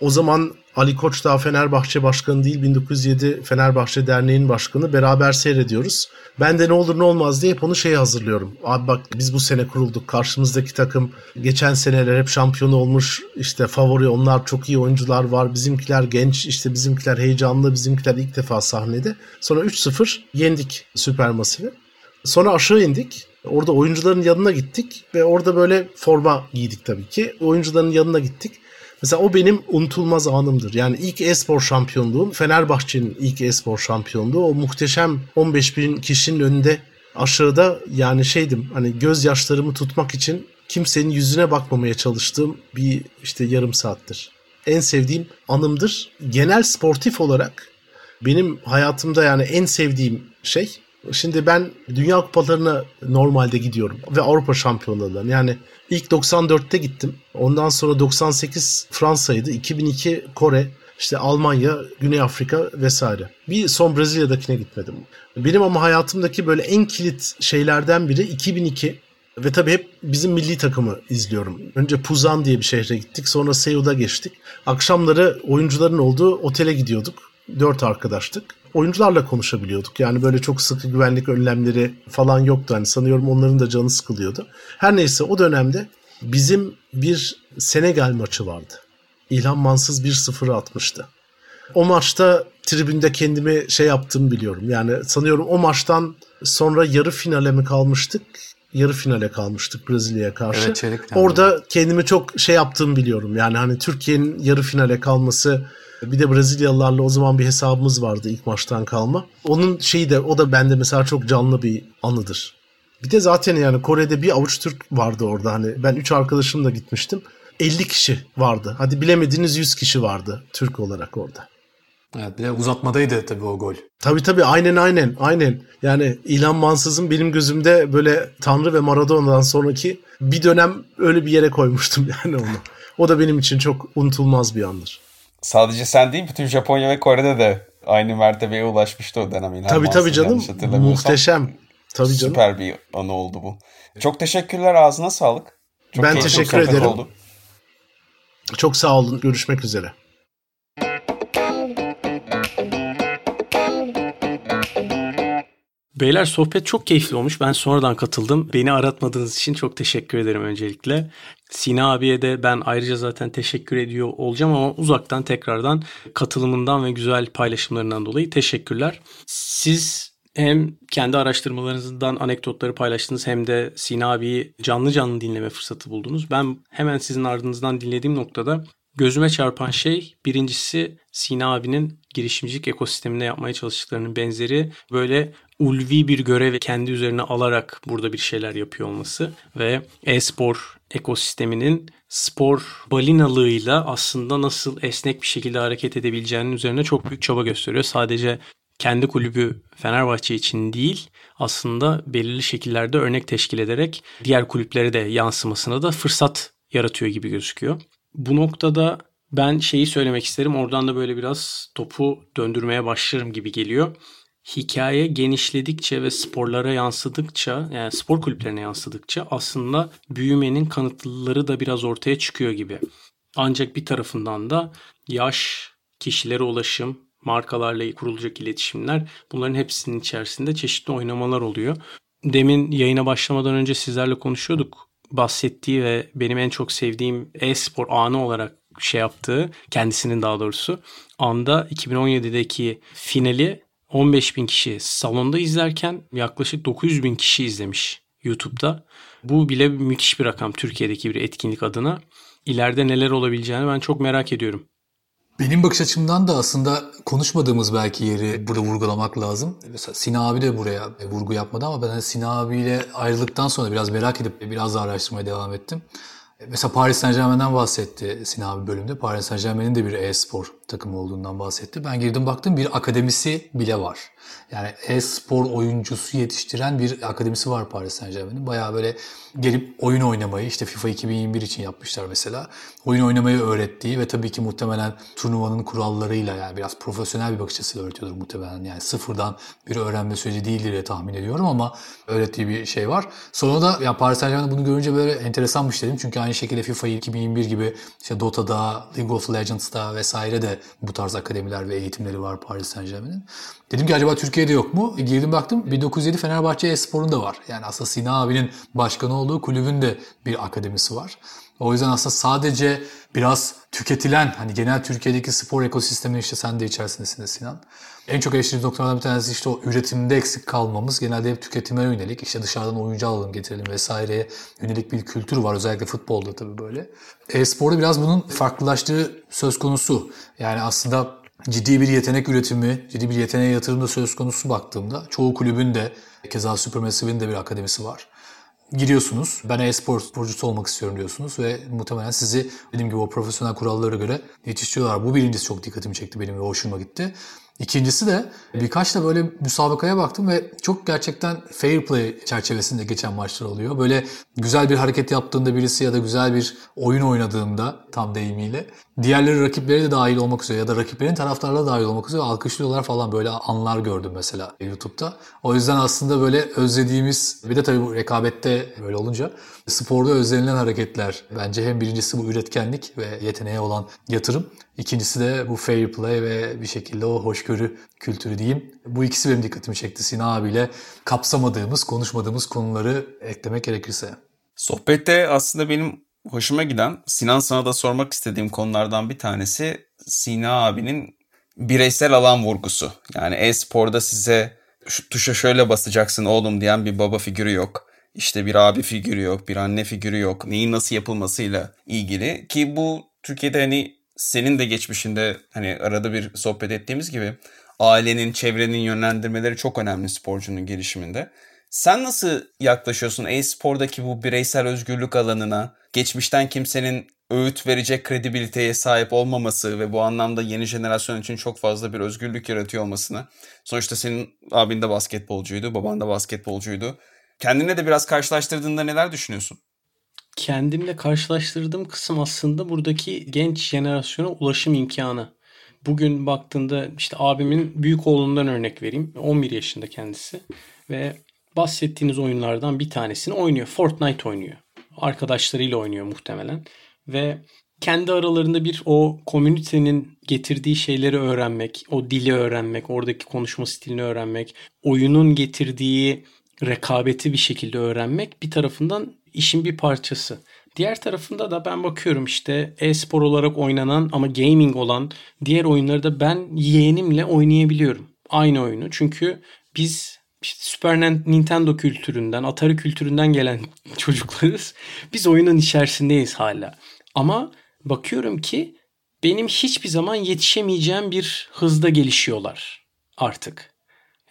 O zaman Ali Koç daha Fenerbahçe Başkanı değil 1907 Fenerbahçe Derneği'nin başkanı beraber seyrediyoruz. Ben de ne olur ne olmaz diye hep onu şeye hazırlıyorum. Abi bak biz bu sene kurulduk. Karşımızdaki takım geçen seneler hep şampiyon olmuş. İşte favori onlar çok iyi oyuncular var. Bizimkiler genç işte bizimkiler heyecanlı bizimkiler ilk defa sahnede. Sonra 3-0 yendik Süpermasif'i. Sonra aşağı indik. Orada oyuncuların yanına gittik ve orada böyle forma giydik tabii ki. Oyuncuların yanına gittik. Mesela o benim unutulmaz anımdır. Yani ilk e-spor şampiyonluğum, Fenerbahçe'nin ilk e-spor şampiyonluğu. O muhteşem 15 bin kişinin önünde aşağıda yani şeydim hani gözyaşlarımı tutmak için kimsenin yüzüne bakmamaya çalıştığım bir işte yarım saattir. En sevdiğim anımdır. Genel sportif olarak benim hayatımda yani en sevdiğim şey Şimdi ben Dünya Kupalarına normalde gidiyorum ve Avrupa Şampiyonlarına. Yani ilk 94'te gittim. Ondan sonra 98 Fransa'ydı. 2002 Kore, işte Almanya, Güney Afrika vesaire. Bir son Brezilya'dakine gitmedim. Benim ama hayatımdaki böyle en kilit şeylerden biri 2002 ve tabii hep bizim milli takımı izliyorum. Önce Puzan diye bir şehre gittik. Sonra Seul'a geçtik. Akşamları oyuncuların olduğu otele gidiyorduk. Dört arkadaştık oyuncularla konuşabiliyorduk. Yani böyle çok sıkı güvenlik önlemleri falan yoktu. Hani sanıyorum onların da canı sıkılıyordu. Her neyse o dönemde bizim bir Senegal maçı vardı. İlhan Mansız 1-0 atmıştı. O maçta tribünde kendimi şey yaptığımı biliyorum. Yani sanıyorum o maçtan sonra yarı finale mi kalmıştık? Yarı finale kalmıştık Brezilya'ya karşı. Evet, Orada kendimi çok şey yaptığımı biliyorum. Yani hani Türkiye'nin yarı finale kalması bir de Brezilyalılarla o zaman bir hesabımız vardı ilk maçtan kalma. Onun şeyi de o da bende mesela çok canlı bir anıdır. Bir de zaten yani Kore'de bir avuç Türk vardı orada. Hani ben 3 arkadaşımla gitmiştim. 50 kişi vardı. Hadi bilemediğiniz 100 kişi vardı Türk olarak orada. Evet bir de uzatmadaydı tabii o gol. Tabii tabii aynen aynen aynen. Yani İlhan Mansız'ın benim gözümde böyle Tanrı ve Maradona'dan sonraki bir dönem öyle bir yere koymuştum yani onu. O da benim için çok unutulmaz bir andır sadece sen değil bütün Japonya ve Kore'de de aynı mertebeye ulaşmıştı o dönem. İlhan tabii tabii canım. Muhteşem. Tabii canım. Süper bir anı oldu bu. Çok teşekkürler ağzına sağlık. Çok ben teşekkür ederim. Oldu. Çok sağ olun. Görüşmek üzere. Beyler sohbet çok keyifli olmuş. Ben sonradan katıldım. Beni aratmadığınız için çok teşekkür ederim öncelikle. Sina abiye de ben ayrıca zaten teşekkür ediyor olacağım ama uzaktan tekrardan katılımından ve güzel paylaşımlarından dolayı teşekkürler. Siz hem kendi araştırmalarınızdan anekdotları paylaştınız hem de Sina abiyi canlı canlı dinleme fırsatı buldunuz. Ben hemen sizin ardınızdan dinlediğim noktada Gözüme çarpan şey birincisi Sina abinin girişimcilik ekosisteminde yapmaya çalıştıklarının benzeri böyle ulvi bir görev kendi üzerine alarak burada bir şeyler yapıyor olması ve e-spor ekosisteminin spor balinalığıyla aslında nasıl esnek bir şekilde hareket edebileceğinin üzerine çok büyük çaba gösteriyor. Sadece kendi kulübü Fenerbahçe için değil aslında belirli şekillerde örnek teşkil ederek diğer kulüplere de yansımasına da fırsat yaratıyor gibi gözüküyor. Bu noktada ben şeyi söylemek isterim. Oradan da böyle biraz topu döndürmeye başlarım gibi geliyor. Hikaye genişledikçe ve sporlara yansıdıkça yani spor kulüplerine yansıdıkça aslında büyümenin kanıtları da biraz ortaya çıkıyor gibi. Ancak bir tarafından da yaş, kişilere ulaşım, markalarla kurulacak iletişimler bunların hepsinin içerisinde çeşitli oynamalar oluyor. Demin yayına başlamadan önce sizlerle konuşuyorduk. Bahsettiği ve benim en çok sevdiğim e-spor anı olarak şey yaptığı, kendisinin daha doğrusu anda 2017'deki finali 15 bin kişi salonda izlerken yaklaşık 900 bin kişi izlemiş YouTube'da. Bu bile müthiş bir rakam Türkiye'deki bir etkinlik adına. İleride neler olabileceğini ben çok merak ediyorum. Benim bakış açımdan da aslında konuşmadığımız belki yeri burada vurgulamak lazım. Mesela Sina abi de buraya vurgu yapmadı ama ben hani Sina abiyle ayrıldıktan sonra biraz merak edip biraz daha araştırmaya devam ettim. Mesela Paris Saint Germain'den bahsetti Sinan abi bölümde. Paris Saint Germain'in de bir e-spor takımı olduğundan bahsetti. Ben girdim baktım bir akademisi bile var. Yani e-spor oyuncusu yetiştiren bir akademisi var Paris Saint Germain'in. Bayağı böyle gelip oyun oynamayı işte FIFA 2021 için yapmışlar mesela. Oyun oynamayı öğrettiği ve tabii ki muhtemelen turnuvanın kurallarıyla yani biraz profesyonel bir bakış açısıyla öğretiyordur muhtemelen. Yani sıfırdan bir öğrenme süreci değildir diye tahmin ediyorum ama öğrettiği bir şey var. Sonra da ya Paris Saint Germain bunu görünce böyle enteresanmış dedim. Çünkü aynı şekilde FIFA 2021 gibi işte Dota'da, League of Legends'da vesaire de bu tarz akademiler ve eğitimleri var Paris Saint Germain'in. Dedim ki acaba Türkiye'de yok mu? E, girdim baktım 1907 Fenerbahçe Espor'un da var. Yani aslında Sina abinin başkanı olduğu kulübün de bir akademisi var. O yüzden aslında sadece biraz tüketilen hani genel Türkiye'deki spor ekosisteminin işte sen de içerisindesin Sinan. En çok eleştirdiğim noktalardan bir tanesi işte o üretimde eksik kalmamız. Genelde hep tüketime yönelik. işte dışarıdan oyuncu alalım getirelim vesaireye yönelik bir kültür var. Özellikle futbolda tabii böyle. E-sporda biraz bunun farklılaştığı söz konusu. Yani aslında ciddi bir yetenek üretimi, ciddi bir yeteneğe yatırım da söz konusu baktığımda çoğu kulübün de keza Supermassive'in de bir akademisi var. Giriyorsunuz, ben e-spor sporcusu olmak istiyorum diyorsunuz ve muhtemelen sizi dediğim gibi o profesyonel kurallara göre yetiştiriyorlar. Bu birincisi çok dikkatimi çekti benim ve hoşuma gitti. İkincisi de birkaç da böyle müsabakaya baktım ve çok gerçekten fair play çerçevesinde geçen maçlar oluyor. Böyle güzel bir hareket yaptığında birisi ya da güzel bir oyun oynadığında tam deyimiyle diğerleri rakipleri de dahil olmak üzere ya da rakiplerin taraftarları dahil olmak üzere alkışlıyorlar falan böyle anlar gördüm mesela YouTube'da. O yüzden aslında böyle özlediğimiz bir de tabii bu rekabette böyle olunca sporda özlenilen hareketler bence hem birincisi bu üretkenlik ve yeteneğe olan yatırım. İkincisi de bu fair play ve bir şekilde o hoşgörü kültürü diyeyim. Bu ikisi benim dikkatimi çekti Sina abiyle kapsamadığımız, konuşmadığımız konuları eklemek gerekirse. Sohbette aslında benim hoşuma giden Sinan sana da sormak istediğim konulardan bir tanesi Sina abinin bireysel alan vurgusu. Yani e-sporda size şu tuşa şöyle basacaksın oğlum diyen bir baba figürü yok. İşte bir abi figürü yok, bir anne figürü yok. Neyin nasıl yapılmasıyla ilgili ki bu Türkiye'de hani senin de geçmişinde hani arada bir sohbet ettiğimiz gibi ailenin, çevrenin yönlendirmeleri çok önemli sporcunun gelişiminde. Sen nasıl yaklaşıyorsun e-spordaki bu bireysel özgürlük alanına? Geçmişten kimsenin öğüt verecek kredibiliteye sahip olmaması ve bu anlamda yeni jenerasyon için çok fazla bir özgürlük yaratıyor olmasını. Sonuçta senin abin de basketbolcuydu, baban da basketbolcuydu. Kendine de biraz karşılaştırdığında neler düşünüyorsun? Kendimle karşılaştırdığım kısım aslında buradaki genç jenerasyona ulaşım imkanı. Bugün baktığında işte abimin büyük oğlundan örnek vereyim. 11 yaşında kendisi ve bahsettiğiniz oyunlardan bir tanesini oynuyor. Fortnite oynuyor. Arkadaşlarıyla oynuyor muhtemelen ve kendi aralarında bir o komünitenin getirdiği şeyleri öğrenmek, o dili öğrenmek, oradaki konuşma stilini öğrenmek, oyunun getirdiği rekabeti bir şekilde öğrenmek bir tarafından işin bir parçası. Diğer tarafında da ben bakıyorum işte e-spor olarak oynanan ama gaming olan diğer oyunları da ben yeğenimle oynayabiliyorum. Aynı oyunu. Çünkü biz işte Super Nintendo kültüründen, Atari kültüründen gelen çocuklarız. Biz oyunun içerisindeyiz hala. Ama bakıyorum ki benim hiçbir zaman yetişemeyeceğim bir hızda gelişiyorlar artık.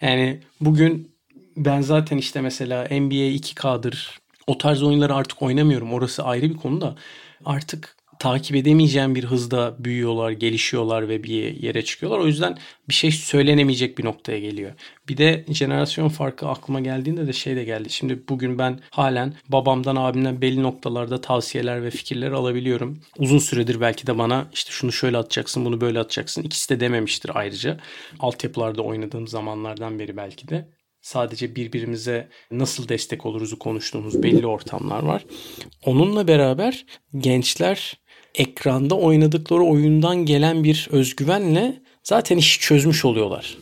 Yani bugün ben zaten işte mesela NBA 2K'dır o tarz oyunları artık oynamıyorum. Orası ayrı bir konu da artık takip edemeyeceğim bir hızda büyüyorlar, gelişiyorlar ve bir yere çıkıyorlar. O yüzden bir şey söylenemeyecek bir noktaya geliyor. Bir de jenerasyon farkı aklıma geldiğinde de şey de geldi. Şimdi bugün ben halen babamdan abimden belli noktalarda tavsiyeler ve fikirler alabiliyorum. Uzun süredir belki de bana işte şunu şöyle atacaksın bunu böyle atacaksın. İkisi de dememiştir ayrıca. Altyapılarda oynadığım zamanlardan beri belki de sadece birbirimize nasıl destek oluruzu konuştuğumuz belli ortamlar var. Onunla beraber gençler ekranda oynadıkları oyundan gelen bir özgüvenle zaten işi çözmüş oluyorlar.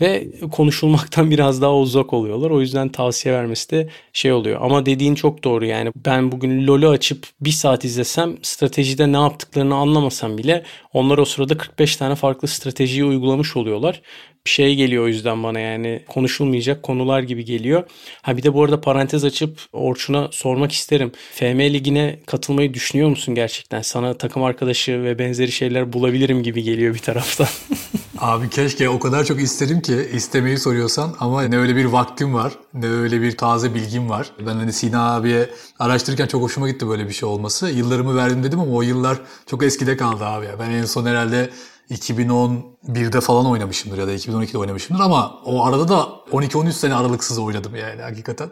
Ve konuşulmaktan biraz daha uzak oluyorlar. O yüzden tavsiye vermesi de şey oluyor. Ama dediğin çok doğru yani. Ben bugün LoL'ü açıp bir saat izlesem stratejide ne yaptıklarını anlamasam bile onlar o sırada 45 tane farklı stratejiyi uygulamış oluyorlar bir şey geliyor o yüzden bana yani konuşulmayacak konular gibi geliyor. Ha bir de bu arada parantez açıp Orçun'a sormak isterim. FM ligine katılmayı düşünüyor musun gerçekten? Sana takım arkadaşı ve benzeri şeyler bulabilirim gibi geliyor bir taraftan. Abi keşke o kadar çok isterim ki istemeyi soruyorsan ama ne öyle bir vaktim var ne öyle bir taze bilgim var. Ben hani Sina abiye araştırırken çok hoşuma gitti böyle bir şey olması. Yıllarımı verdim dedim ama o yıllar çok eskide kaldı abi. Ben en son herhalde 2011'de falan oynamışımdır ya da 2012'de oynamışımdır ama o arada da 12-13 sene aralıksız oynadım yani hakikaten.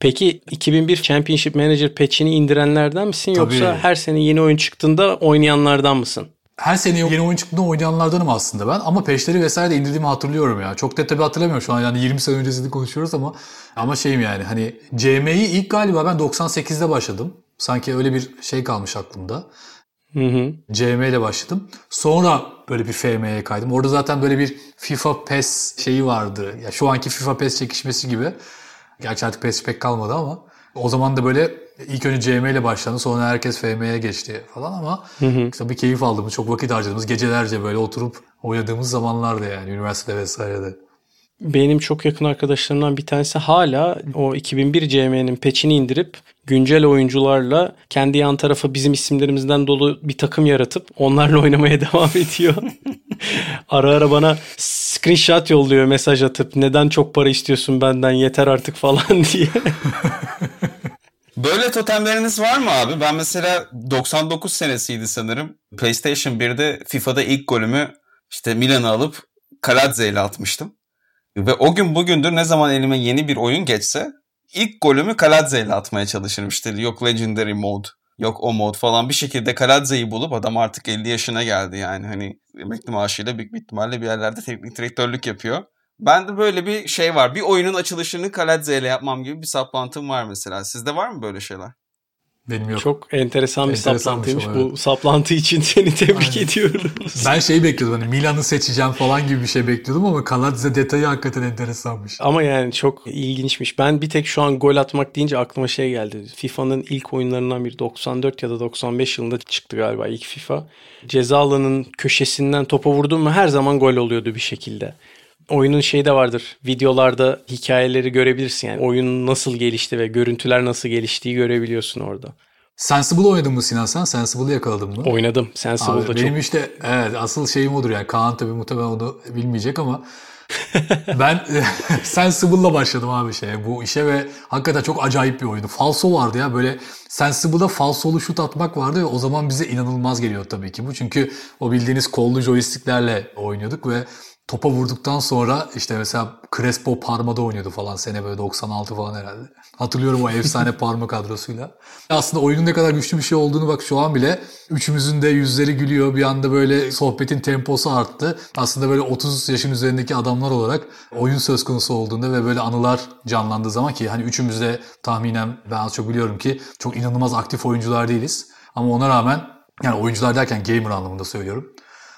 Peki 2001 Championship Manager patch'ini indirenlerden misin Tabii. yoksa her sene yeni oyun çıktığında oynayanlardan mısın? Her sene yeni oyun çıktığında oynayanlardanım aslında ben ama peşleri vesaire de indirdiğimi hatırlıyorum ya. Çok da tabii hatırlamıyorum şu an yani 20 sene öncesinde konuşuyoruz ama ama şeyim yani hani CM'yi ilk galiba ben 98'de başladım. Sanki öyle bir şey kalmış aklımda. Hı hı. CM ile başladım. Sonra böyle bir FM'ye kaydım. Orada zaten böyle bir FIFA PES şeyi vardı. Ya şu anki FIFA PES çekişmesi gibi. Gerçi artık PES pek kalmadı ama o zaman da böyle ilk önce CM ile başlandı. Sonra herkes FM'ye geçti falan ama hı hı. tabii keyif aldığımız, çok vakit harcadığımız, gecelerce böyle oturup oynadığımız zamanlardı yani üniversitede vesairede. Benim çok yakın arkadaşlarımdan bir tanesi hala o 2001 CM'nin peçini indirip güncel oyuncularla kendi yan tarafa bizim isimlerimizden dolu bir takım yaratıp onlarla oynamaya devam ediyor. ara ara bana screenshot yolluyor mesaj atıp neden çok para istiyorsun benden yeter artık falan diye. Böyle totemleriniz var mı abi? Ben mesela 99 senesiydi sanırım. PlayStation 1'de FIFA'da ilk golümü işte Milan'ı alıp Kaladze ile atmıştım. Ve o gün bugündür ne zaman elime yeni bir oyun geçse ilk golümü Kaladze ile atmaya çalışırım. İşte yok Legendary Mode, yok o mod falan bir şekilde Kaladze'yi bulup adam artık 50 yaşına geldi yani hani emekli maaşıyla büyük bir ihtimalle bir yerlerde teknik direktörlük yapıyor. Ben de böyle bir şey var. Bir oyunun açılışını Kaladze ile yapmam gibi bir saplantım var mesela. Sizde var mı böyle şeyler? Benim yok. Çok enteresan bir saplantıymış. Evet. Bu saplantı için seni tebrik Aynen. ediyorum. Ben şeyi bekliyordum hani Milan'ı seçeceğim falan gibi bir şey bekliyordum ama Kaladze detayı hakikaten enteresanmış. Ama yani çok ilginçmiş. Ben bir tek şu an gol atmak deyince aklıma şey geldi. FIFA'nın ilk oyunlarından bir 94 ya da 95 yılında çıktı galiba ilk FIFA. Ceza alanının köşesinden topa vurdum mu her zaman gol oluyordu bir şekilde oyunun şeyi de vardır. Videolarda hikayeleri görebilirsin yani. Oyun nasıl gelişti ve görüntüler nasıl geliştiği görebiliyorsun orada. Sensible oynadın mı Sinan sen? Sensible'ı yakaladın mı? Oynadım. Sensible'da çok. Benim işte evet asıl şeyim odur yani. Kaan tabii muhtemelen onu bilmeyecek ama ben Sensible'la başladım abi şey bu işe ve hakikaten çok acayip bir oyundu. Falso vardı ya böyle Sensible'da falsolu şut atmak vardı ve o zaman bize inanılmaz geliyor tabii ki bu. Çünkü o bildiğiniz kollu joysticklerle oynuyorduk ve topa vurduktan sonra işte mesela Crespo Parma'da oynuyordu falan sene böyle 96 falan herhalde. Hatırlıyorum o efsane Parma kadrosuyla. Aslında oyunun ne kadar güçlü bir şey olduğunu bak şu an bile üçümüzün de yüzleri gülüyor. Bir anda böyle sohbetin temposu arttı. Aslında böyle 30 yaşın üzerindeki adamlar olarak oyun söz konusu olduğunda ve böyle anılar canlandığı zaman ki hani üçümüz de tahminen ben az çok biliyorum ki çok inanılmaz aktif oyuncular değiliz. Ama ona rağmen yani oyuncular derken gamer anlamında söylüyorum.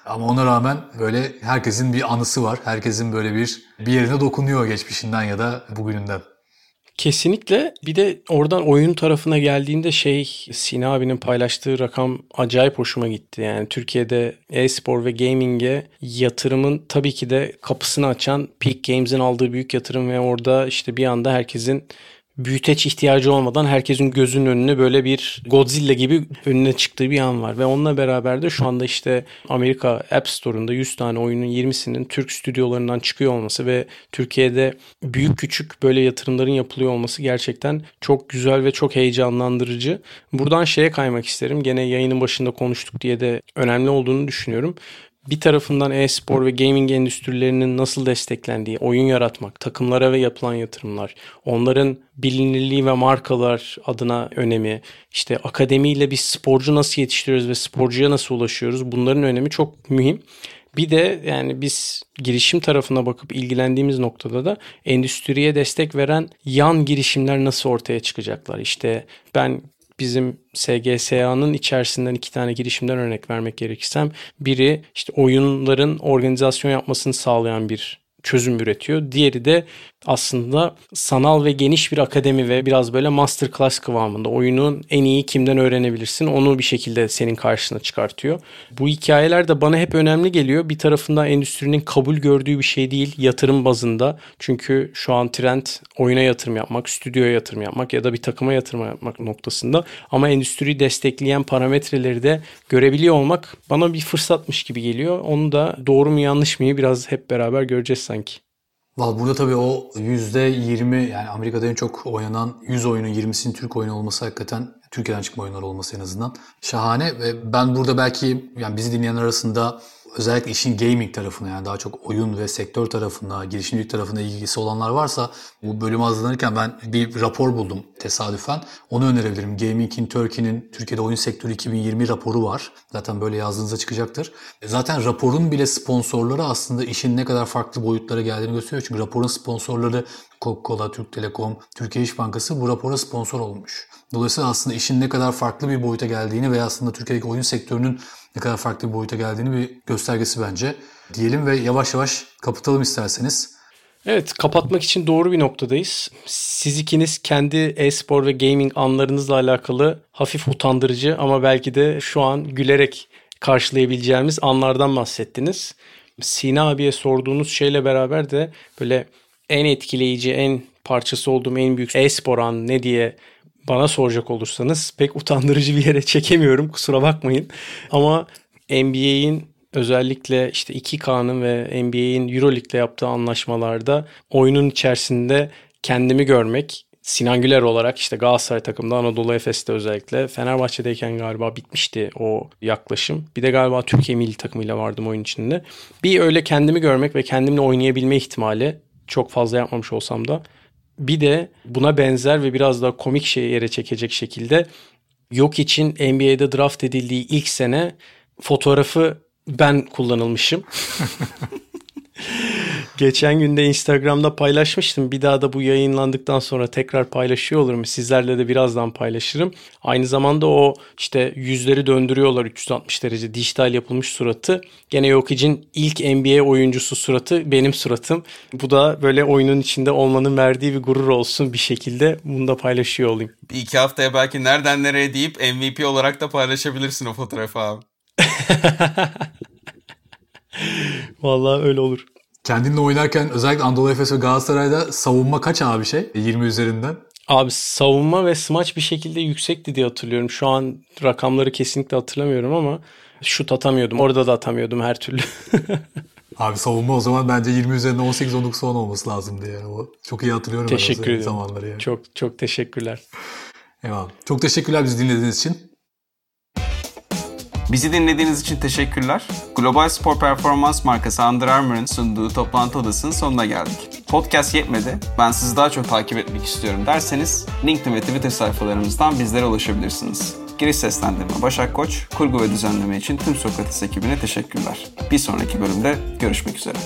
Ama ona rağmen böyle herkesin bir anısı var. Herkesin böyle bir bir yerine dokunuyor geçmişinden ya da bugününden. Kesinlikle. Bir de oradan oyun tarafına geldiğinde şey Sina abinin paylaştığı rakam acayip hoşuma gitti. Yani Türkiye'de e-spor ve gaming'e yatırımın tabii ki de kapısını açan Peak Games'in aldığı büyük yatırım ve orada işte bir anda herkesin büyüteç ihtiyacı olmadan herkesin gözünün önüne böyle bir Godzilla gibi önüne çıktığı bir an var. Ve onunla beraber de şu anda işte Amerika App Store'unda 100 tane oyunun 20'sinin Türk stüdyolarından çıkıyor olması ve Türkiye'de büyük küçük böyle yatırımların yapılıyor olması gerçekten çok güzel ve çok heyecanlandırıcı. Buradan şeye kaymak isterim. Gene yayının başında konuştuk diye de önemli olduğunu düşünüyorum bir tarafından e-spor ve gaming endüstrilerinin nasıl desteklendiği, oyun yaratmak, takımlara ve yapılan yatırımlar, onların bilinirliği ve markalar adına önemi, işte akademiyle bir sporcu nasıl yetiştiriyoruz ve sporcuya nasıl ulaşıyoruz bunların önemi çok mühim. Bir de yani biz girişim tarafına bakıp ilgilendiğimiz noktada da endüstriye destek veren yan girişimler nasıl ortaya çıkacaklar? İşte ben bizim SGSA'nın içerisinden iki tane girişimden örnek vermek gerekirsem biri işte oyunların organizasyon yapmasını sağlayan bir çözüm üretiyor. Diğeri de aslında sanal ve geniş bir akademi ve biraz böyle masterclass kıvamında oyunun en iyi kimden öğrenebilirsin onu bir şekilde senin karşısına çıkartıyor. Bu hikayeler de bana hep önemli geliyor. Bir tarafından endüstrinin kabul gördüğü bir şey değil yatırım bazında. Çünkü şu an trend oyuna yatırım yapmak, stüdyoya yatırım yapmak ya da bir takıma yatırım yapmak noktasında. Ama endüstriyi destekleyen parametreleri de görebiliyor olmak bana bir fırsatmış gibi geliyor. Onu da doğru mu yanlış mı biraz hep beraber göreceğiz sanki. Val burada tabii o %20 yani Amerika'da en çok oynanan 100 oyunun 20'sinin Türk oyunu olması hakikaten Türkiye'den çıkma oyunlar olması en azından şahane. Ve ben burada belki yani bizi dinleyen arasında özellikle işin gaming tarafına yani daha çok oyun ve sektör tarafına, girişimcilik tarafına ilgisi olanlar varsa bu bölüm hazırlanırken ben bir rapor buldum tesadüfen. Onu önerebilirim. Gaming in Turkey'nin Türkiye'de oyun sektörü 2020 raporu var. Zaten böyle yazdığınızda çıkacaktır. E, zaten raporun bile sponsorları aslında işin ne kadar farklı boyutlara geldiğini gösteriyor. Çünkü raporun sponsorları Coca-Cola, Türk Telekom, Türkiye İş Bankası bu rapora sponsor olmuş. Dolayısıyla aslında işin ne kadar farklı bir boyuta geldiğini veya aslında Türkiye'deki oyun sektörünün ne kadar farklı bir boyuta geldiğini bir göstergesi bence. Diyelim ve yavaş yavaş kapatalım isterseniz. Evet kapatmak için doğru bir noktadayız. Siz ikiniz kendi e-spor ve gaming anlarınızla alakalı hafif utandırıcı ama belki de şu an gülerek karşılayabileceğimiz anlardan bahsettiniz. Sina abiye sorduğunuz şeyle beraber de böyle en etkileyici, en parçası olduğum en büyük e-spor an ne diye bana soracak olursanız pek utandırıcı bir yere çekemiyorum kusura bakmayın. Ama NBA'in özellikle işte 2K'nın ve NBA'in Euroleague'le yaptığı anlaşmalarda oyunun içerisinde kendimi görmek Sinan Güler olarak işte Galatasaray takımda Anadolu Efes'te özellikle Fenerbahçe'deyken galiba bitmişti o yaklaşım. Bir de galiba Türkiye milli takımıyla vardım oyun içinde. Bir öyle kendimi görmek ve kendimle oynayabilme ihtimali çok fazla yapmamış olsam da bir de buna benzer ve biraz daha komik şey yere çekecek şekilde yok için NBA'de draft edildiği ilk sene fotoğrafı ben kullanılmışım. Geçen günde Instagram'da paylaşmıştım. Bir daha da bu yayınlandıktan sonra tekrar paylaşıyor olurum. Sizlerle de birazdan paylaşırım. Aynı zamanda o işte yüzleri döndürüyorlar 360 derece dijital yapılmış suratı. Gene Jokic'in ilk NBA oyuncusu suratı benim suratım. Bu da böyle oyunun içinde olmanın verdiği bir gurur olsun bir şekilde bunu da paylaşıyor olayım. Bir iki haftaya belki nereden nereye deyip MVP olarak da paylaşabilirsin o fotoğrafı abi. Vallahi öyle olur. Kendinle oynarken özellikle Anadolu Efes ve Galatasaray'da savunma kaç abi şey? 20 üzerinden. Abi savunma ve smaç bir şekilde yüksekti diye hatırlıyorum. Şu an rakamları kesinlikle hatırlamıyorum ama şut atamıyordum. Orada da atamıyordum her türlü. Abi savunma o zaman bence 20 üzerinden 18-19 falan olması lazımdı yani. O çok iyi hatırlıyorum Teşekkür ben ederim. zamanları yani. Çok çok teşekkürler. Eyvallah. Çok teşekkürler bizi dinlediğiniz için. Bizi dinlediğiniz için teşekkürler. Global spor performans markası Under Armour'ın sunduğu toplantı odasının sonuna geldik. Podcast yetmedi, ben sizi daha çok takip etmek istiyorum derseniz LinkedIn ve Twitter sayfalarımızdan bizlere ulaşabilirsiniz. Giriş seslendirme Başak Koç, kurgu ve düzenleme için tüm Sokrates ekibine teşekkürler. Bir sonraki bölümde görüşmek üzere.